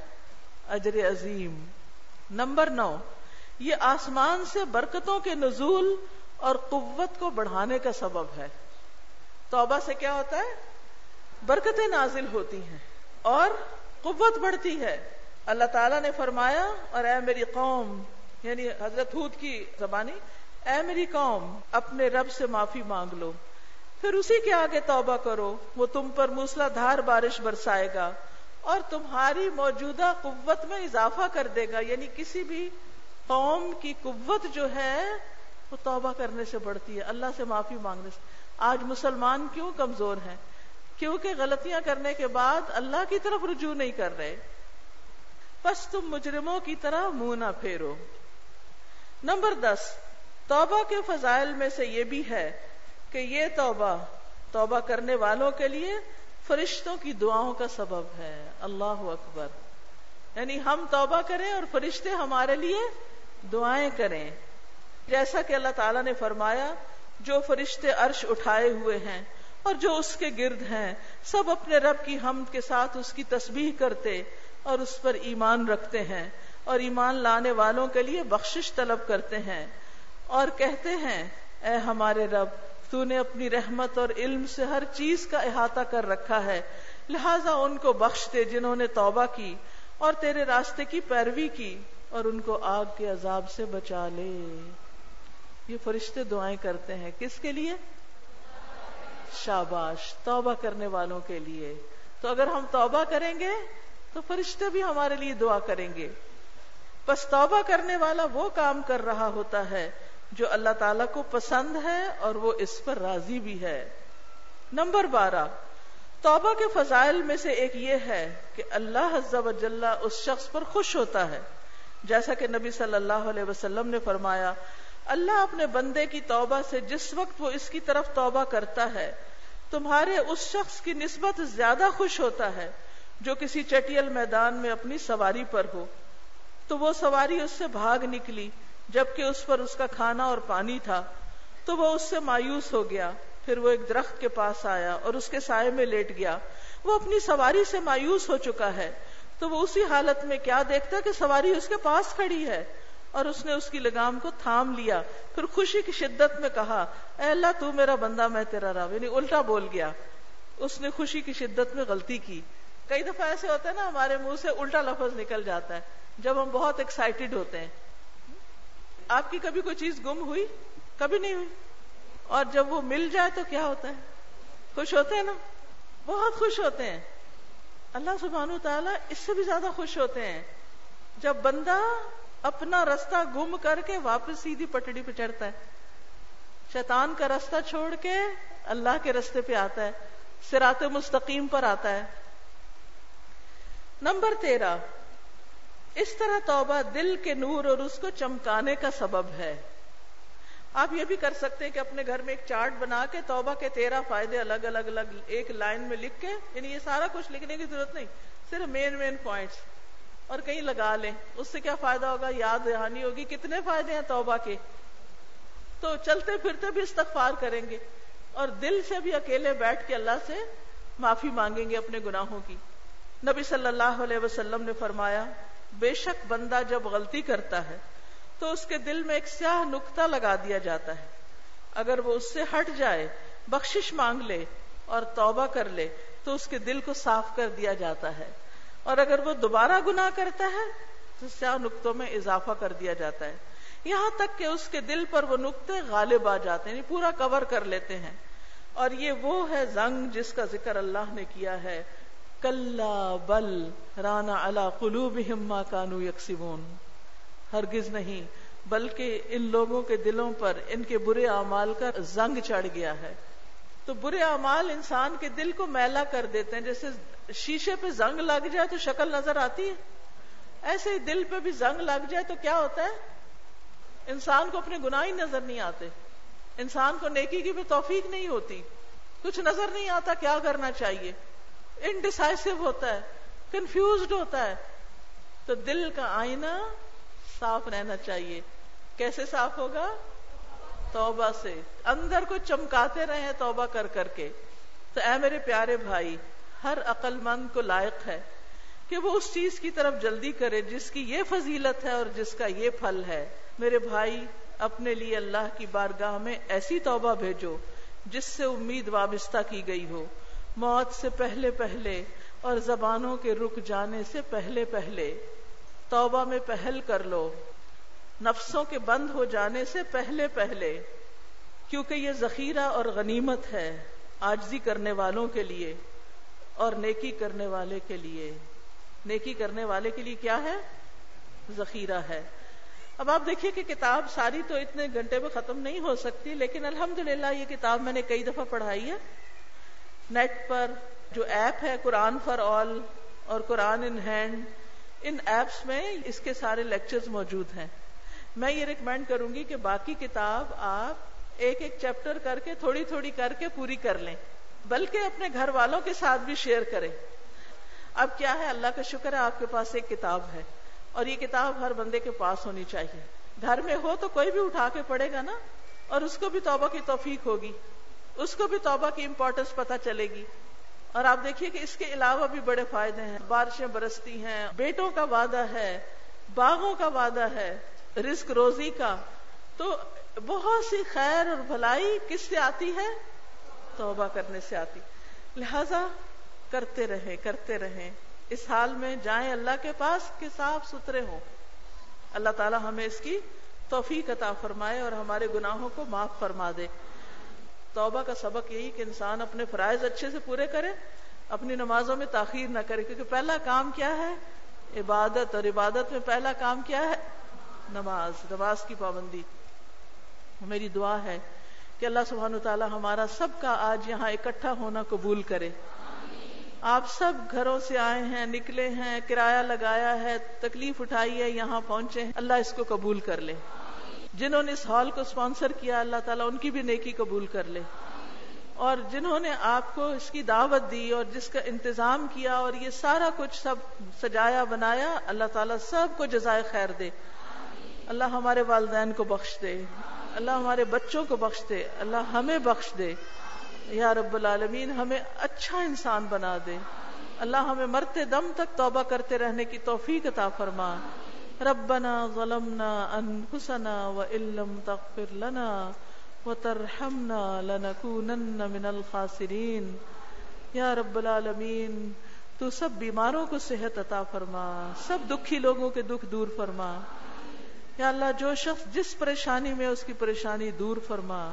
اجر عظیم۔ نمبر نو، یہ آسمان سے برکتوں کے نزول اور قوت کو بڑھانے کا سبب ہے۔ توبہ سے کیا ہوتا ہے؟ برکتیں نازل ہوتی ہیں اور قوت بڑھتی ہے۔ اللہ تعالیٰ نے فرمایا اور اے میری قوم یعنی حضرت ہود کی زبانی، اے میری قوم، اپنے رب سے معافی مانگ لو۔ پھر اسی کے آگے توبہ کرو، وہ تم پر موسلا دھار بارش برسائے گا اور تمہاری موجودہ قوت میں اضافہ کر دے گا۔ یعنی کسی بھی قوم کی قوت جو ہے، وہ توبہ کرنے سے بڑھتی ہے، اللہ سے معافی مانگنے سے۔ آج مسلمان کیوں کمزور ہیں؟ کیونکہ غلطیاں کرنے کے بعد اللہ کی طرف رجوع نہیں کر رہے۔ بس تم مجرموں کی طرح منہ نہ پھیرو۔ نمبر دس، توبہ کے فضائل میں سے یہ بھی ہے کہ یہ توبہ توبہ کرنے والوں کے لیے فرشتوں کی دعاؤں کا سبب ہے۔ اللہ اکبر۔ یعنی ہم توبہ کریں اور فرشتے ہمارے لیے دعائیں کریں۔ جیسا کہ اللہ تعالیٰ نے فرمایا، جو فرشتے عرش اٹھائے ہوئے ہیں اور جو اس کے گرد ہیں، سب اپنے رب کی حمد کے ساتھ اس کی تسبیح کرتے اور اس پر ایمان رکھتے ہیں اور ایمان لانے والوں کے لیے بخشش طلب کرتے ہیں اور کہتے ہیں، اے ہمارے رب، تو نے اپنی رحمت اور علم سے ہر چیز کا احاطہ کر رکھا ہے۔ لہذا ان کو بخش دے جنہوں نے توبہ کی اور تیرے راستے کی پیروی کی اور ان کو آگ کے عذاب سے بچا لے۔ یہ فرشتے دعائیں کرتے ہیں۔ کس کے لیے؟ شاباش، توبہ کرنے والوں کے لیے۔ تو اگر ہم توبہ کریں گے تو فرشتے بھی ہمارے لیے دعا کریں گے۔ بس توبہ کرنے والا وہ کام کر رہا ہوتا ہے جو اللہ تعالیٰ کو پسند ہے اور وہ اس پر راضی بھی ہے۔ نمبر بارہ، توبہ کے فضائل میں سے ایک یہ ہے کہ اللہ حضب جلہ اس شخص پر خوش ہوتا ہے۔ جیسا کہ نبی صلی اللہ علیہ وسلم نے فرمایا، اللہ اپنے بندے کی توبہ سے جس وقت وہ اس کی طرف توبہ کرتا ہے، تمہارے اس شخص کی نسبت زیادہ خوش ہوتا ہے۔ جو کسی چٹیل میدان میں اپنی سواری پر ہو، تو وہ سواری اس سے بھاگ نکلی۔ جبکہ اس پر اس کا کھانا اور پانی تھا، تو وہ اس سے مایوس ہو گیا۔ پھر وہ ایک درخت کے پاس آیا اور اس کے سائے میں لیٹ گیا۔ وہ اپنی سواری سے مایوس ہو چکا ہے۔ تو وہ اسی حالت میں کیا دیکھتا کہ سواری اس کے پاس کھڑی ہے۔ اور اس نے اس کی لگام کو تھام لیا۔ پھر خوشی کی شدت میں کہا، اے اللہ، تو میرا بندہ، میں تیرا راو یعنی الٹا بول گیا۔ اس نے خوشی کی شدت میں غلطی کی۔ کئی دفعہ ایسے ہوتا ہے نا، ہمارے منہ سے الٹا لفظ نکل جاتا ہے، جب ہم بہت ایکسائٹیڈ ہوتے ہیں۔ آپ کی کبھی کوئی چیز گم ہوئی؟ کبھی نہیں ہوئی۔ اور جب وہ مل جائے تو کیا ہوتا ہے؟ خوش ہوتے ہیں نا؟ بہت خوش ہوتے ہیں۔ اللہ سبحانہ تعالیٰ اس سے بھی زیادہ خوش ہوتے ہیں۔ جب بندہ اپنا رستہ گم کر کے واپس سیدھی پٹڑی پہ چڑھتا ہے۔ شیطان کا رستہ چھوڑ کے اللہ کے رستے پہ آتا ہے۔ سرات مستقیم پر آتا ہے۔ نمبر تیرہ۔ اس طرح توبہ دل کے نور اور اس کو چمکانے کا سبب ہے۔ آپ یہ بھی کر سکتے ہیں کہ اپنے گھر میں ایک چارٹ بنا کے توبہ کے تیرہ فائدے الگ الگ الگ ایک لائن میں لکھ کے یعنی یہ سارا کچھ لکھنے کی ضرورت نہیں، صرف مین مین پوائنٹس اور کہیں لگا لیں۔ اس سے کیا فائدہ ہوگا؟ یاد دہانی ہوگی کتنے فائدے ہیں توبہ کے۔ تو چلتے پھرتے بھی استغفار کریں گے اور دل سے بھی اکیلے بیٹھ کے اللہ سے معافی مانگیں گے اپنے گناہوں کی۔ نبی صلی اللہ علیہ وسلم نے فرمایا، بے شک بندہ جب غلطی کرتا ہے، تو اس کے دل میں ایک سیاہ نقطہ لگا دیا جاتا ہے۔ اگر وہ اس سے ہٹ جائے، بخشش مانگ لے اور توبہ کر لے، تو اس کے دل کو صاف کر دیا جاتا ہے۔ اور اگر وہ دوبارہ گناہ کرتا ہے، تو سیاہ نقطوں میں اضافہ کر دیا جاتا ہے۔ یہاں تک کہ اس کے دل پر وہ نقطے غالب آ جاتے ہیں یعنی پورا کور کر لیتے ہیں۔ اور یہ وہ ہے زنگ جس کا ذکر اللہ نے کیا ہے۔ کل بل رانا اللہ قلوب ما کانو یکسبون ہرگز نہیں، بلکہ ان لوگوں کے دلوں پر ان کے برے اعمال کا زنگ چڑھ گیا ہے۔ تو برے اعمال انسان کے دل کو میلا کر دیتے ہیں، جیسے شیشے پہ زنگ لگ جائے تو شکل نظر آتی ہے۔ ایسے ہی دل پہ بھی زنگ لگ جائے تو کیا ہوتا ہے؟ انسان کو اپنے گناہ ہی نظر نہیں آتے۔ انسان کو نیکی کی بھی توفیق نہیں ہوتی۔ کچھ نظر نہیں آتا کیا کرنا چاہیے۔ انڈیسائسو ہوتا ہے کنفیوزڈ ہوتا ہے، تو دل کا آئینہ صاف رہنا چاہیے۔ کیسے صاف ہوگا؟ توبہ سے۔ اندر کو چمکاتے رہے توبہ کر کر کے۔ تو اے میرے پیارے بھائی، ہر عقل مند کو لائق ہے کہ وہ اس چیز کی طرف جلدی کرے جس کی یہ فضیلت ہے اور جس کا یہ پھل ہے۔ میرے بھائی، اپنے لیے اللہ کی بارگاہ میں ایسی توبہ بھیجو جس سے امید وابستہ کی گئی ہو۔ موت سے پہلے پہلے اور زبانوں کے رک جانے سے پہلے پہلے توبہ میں پہل کر لو، نفسوں کے بند ہو جانے سے پہلے پہلے، کیونکہ یہ ذخیرہ اور غنیمت ہے آجزی کرنے والوں کے لیے اور نیکی کرنے والے کے لیے۔ نیکی کرنے والے کے لیے کیا ہے؟ ذخیرہ ہے۔ اب آپ دیکھیے کہ کتاب ساری تو اتنے گھنٹے میں ختم نہیں ہو سکتی، لیکن الحمد یہ کتاب میں نے کئی دفعہ پڑھائی ہے۔ نیٹ پر جو ایپ ہے، قرآن فار آل اور قرآن ان ہینڈ، ان ایپس میں اس کے سارے لیکچرز موجود ہیں۔ میں یہ ریکمینڈ کروں گی کہ باقی کتاب آپ ایک ایک چیپٹر کر کے، تھوڑی تھوڑی کر کے پوری کر لیں۔ بلکہ اپنے گھر والوں کے ساتھ بھی شیئر کریں۔ اب کیا ہے؟ اللہ کا شکر ہے، آپ کے پاس ایک کتاب ہے۔ اور یہ کتاب ہر بندے کے پاس ہونی چاہیے۔ گھر میں ہو تو کوئی بھی اٹھا کے پڑھے گا نا، اور اس کو بھی توبہ کی توفیق ہوگی۔ اس کو بھی توبہ کی امپورٹینس پتہ چلے گی۔ اور آپ دیکھیے کہ اس کے علاوہ بھی بڑے فائدے ہیں۔ بارشیں برستی ہیں، بیٹوں کا وعدہ ہے، باغوں کا وعدہ ہے، رزق روزی کا۔ تو بہت سی خیر اور بھلائی کس سے آتی ہے؟ توبہ کرنے سے آتی۔ لہذا کرتے رہیں کرتے رہیں۔ اس حال میں جائیں اللہ کے پاس کہ صاف ستھرے ہوں۔ اللہ تعالی ہمیں اس کی توفیق عطا فرمائے اور ہمارے گناہوں کو معاف فرما دے۔ توبہ کا سبق یہی کہ انسان اپنے فرائض اچھے سے پورے کرے، اپنی نمازوں میں تاخیر نہ کرے، کیونکہ پہلا کام کیا ہے؟ عبادت، اور عبادت میں پہلا کام کیا ہے؟ نماز نماز کی پابندی۔ میری دعا ہے کہ اللہ سبحانہ تعالی ہمارا سب کا آج یہاں اکٹھا ہونا قبول کرے۔ آپ سب گھروں سے آئے ہیں، نکلے ہیں، کرایہ لگایا ہے، تکلیف اٹھائی ہے، یہاں پہنچے ہیں۔ اللہ اس کو قبول کر لے۔ جنہوں نے اس ہال کو اسپانسر کیا، اللہ تعالیٰ ان کی بھی نیکی قبول کر لے۔ اور جنہوں نے آپ کو اس کی دعوت دی اور جس کا انتظام کیا اور یہ سارا کچھ سب سجایا، بنایا، اللہ تعالیٰ سب کو جزائے خیر دے۔ اللہ ہمارے والدین کو بخش دے۔ اللہ ہمارے بچوں کو بخش دے۔ اللہ ہمیں بخش دے۔ یا رب العالمین، ہمیں اچھا انسان بنا دے۔ اللہ ہمیں مرتے دم تک توبہ کرتے رہنے کی توفیق عطا فرما۔ ربنا ظلمنا انفسنا وان تغفر لنا وترحمنا لنكونن من الخاسرین یا رب العالمین تو سب بیماروں کو صحت عطا فرما، سب دکھی لوگوں کے دکھ دور فرما۔ یا اللہ، جو شخص جس پریشانی میں اس کی پریشانی دور فرما،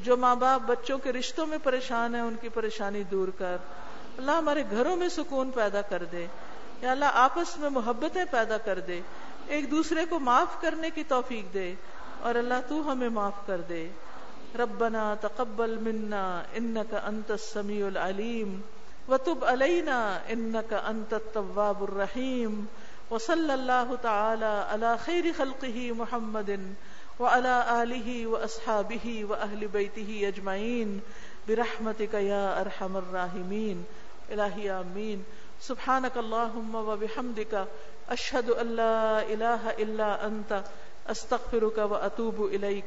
جو ماں باپ بچوں کے رشتوں میں پریشان ہیں، ان کی پریشانی دور کر۔ اللہ ہمارے گھروں میں سکون پیدا کر دے۔ یا اللہ، آپس میں محبتیں پیدا کر دے۔ ایک دوسرے کو معاف کرنے کی توفیق دے اور اللہ تو ہمیں معاف کر دے۔ ربنا تقبل منا انك انت السميع العليم وتب علينا انك انت التواب الرحيم وصلى الله تعالى على خير خلقه محمد وعلى آله وأصحابه وأهل بيته أجمعين برحمتك يا أرحم الراحمين إلهي آمين سبحانك اللهم وبحمدك أشهد ان لا إله إلا أنت أستغفرك وأتوب إليك.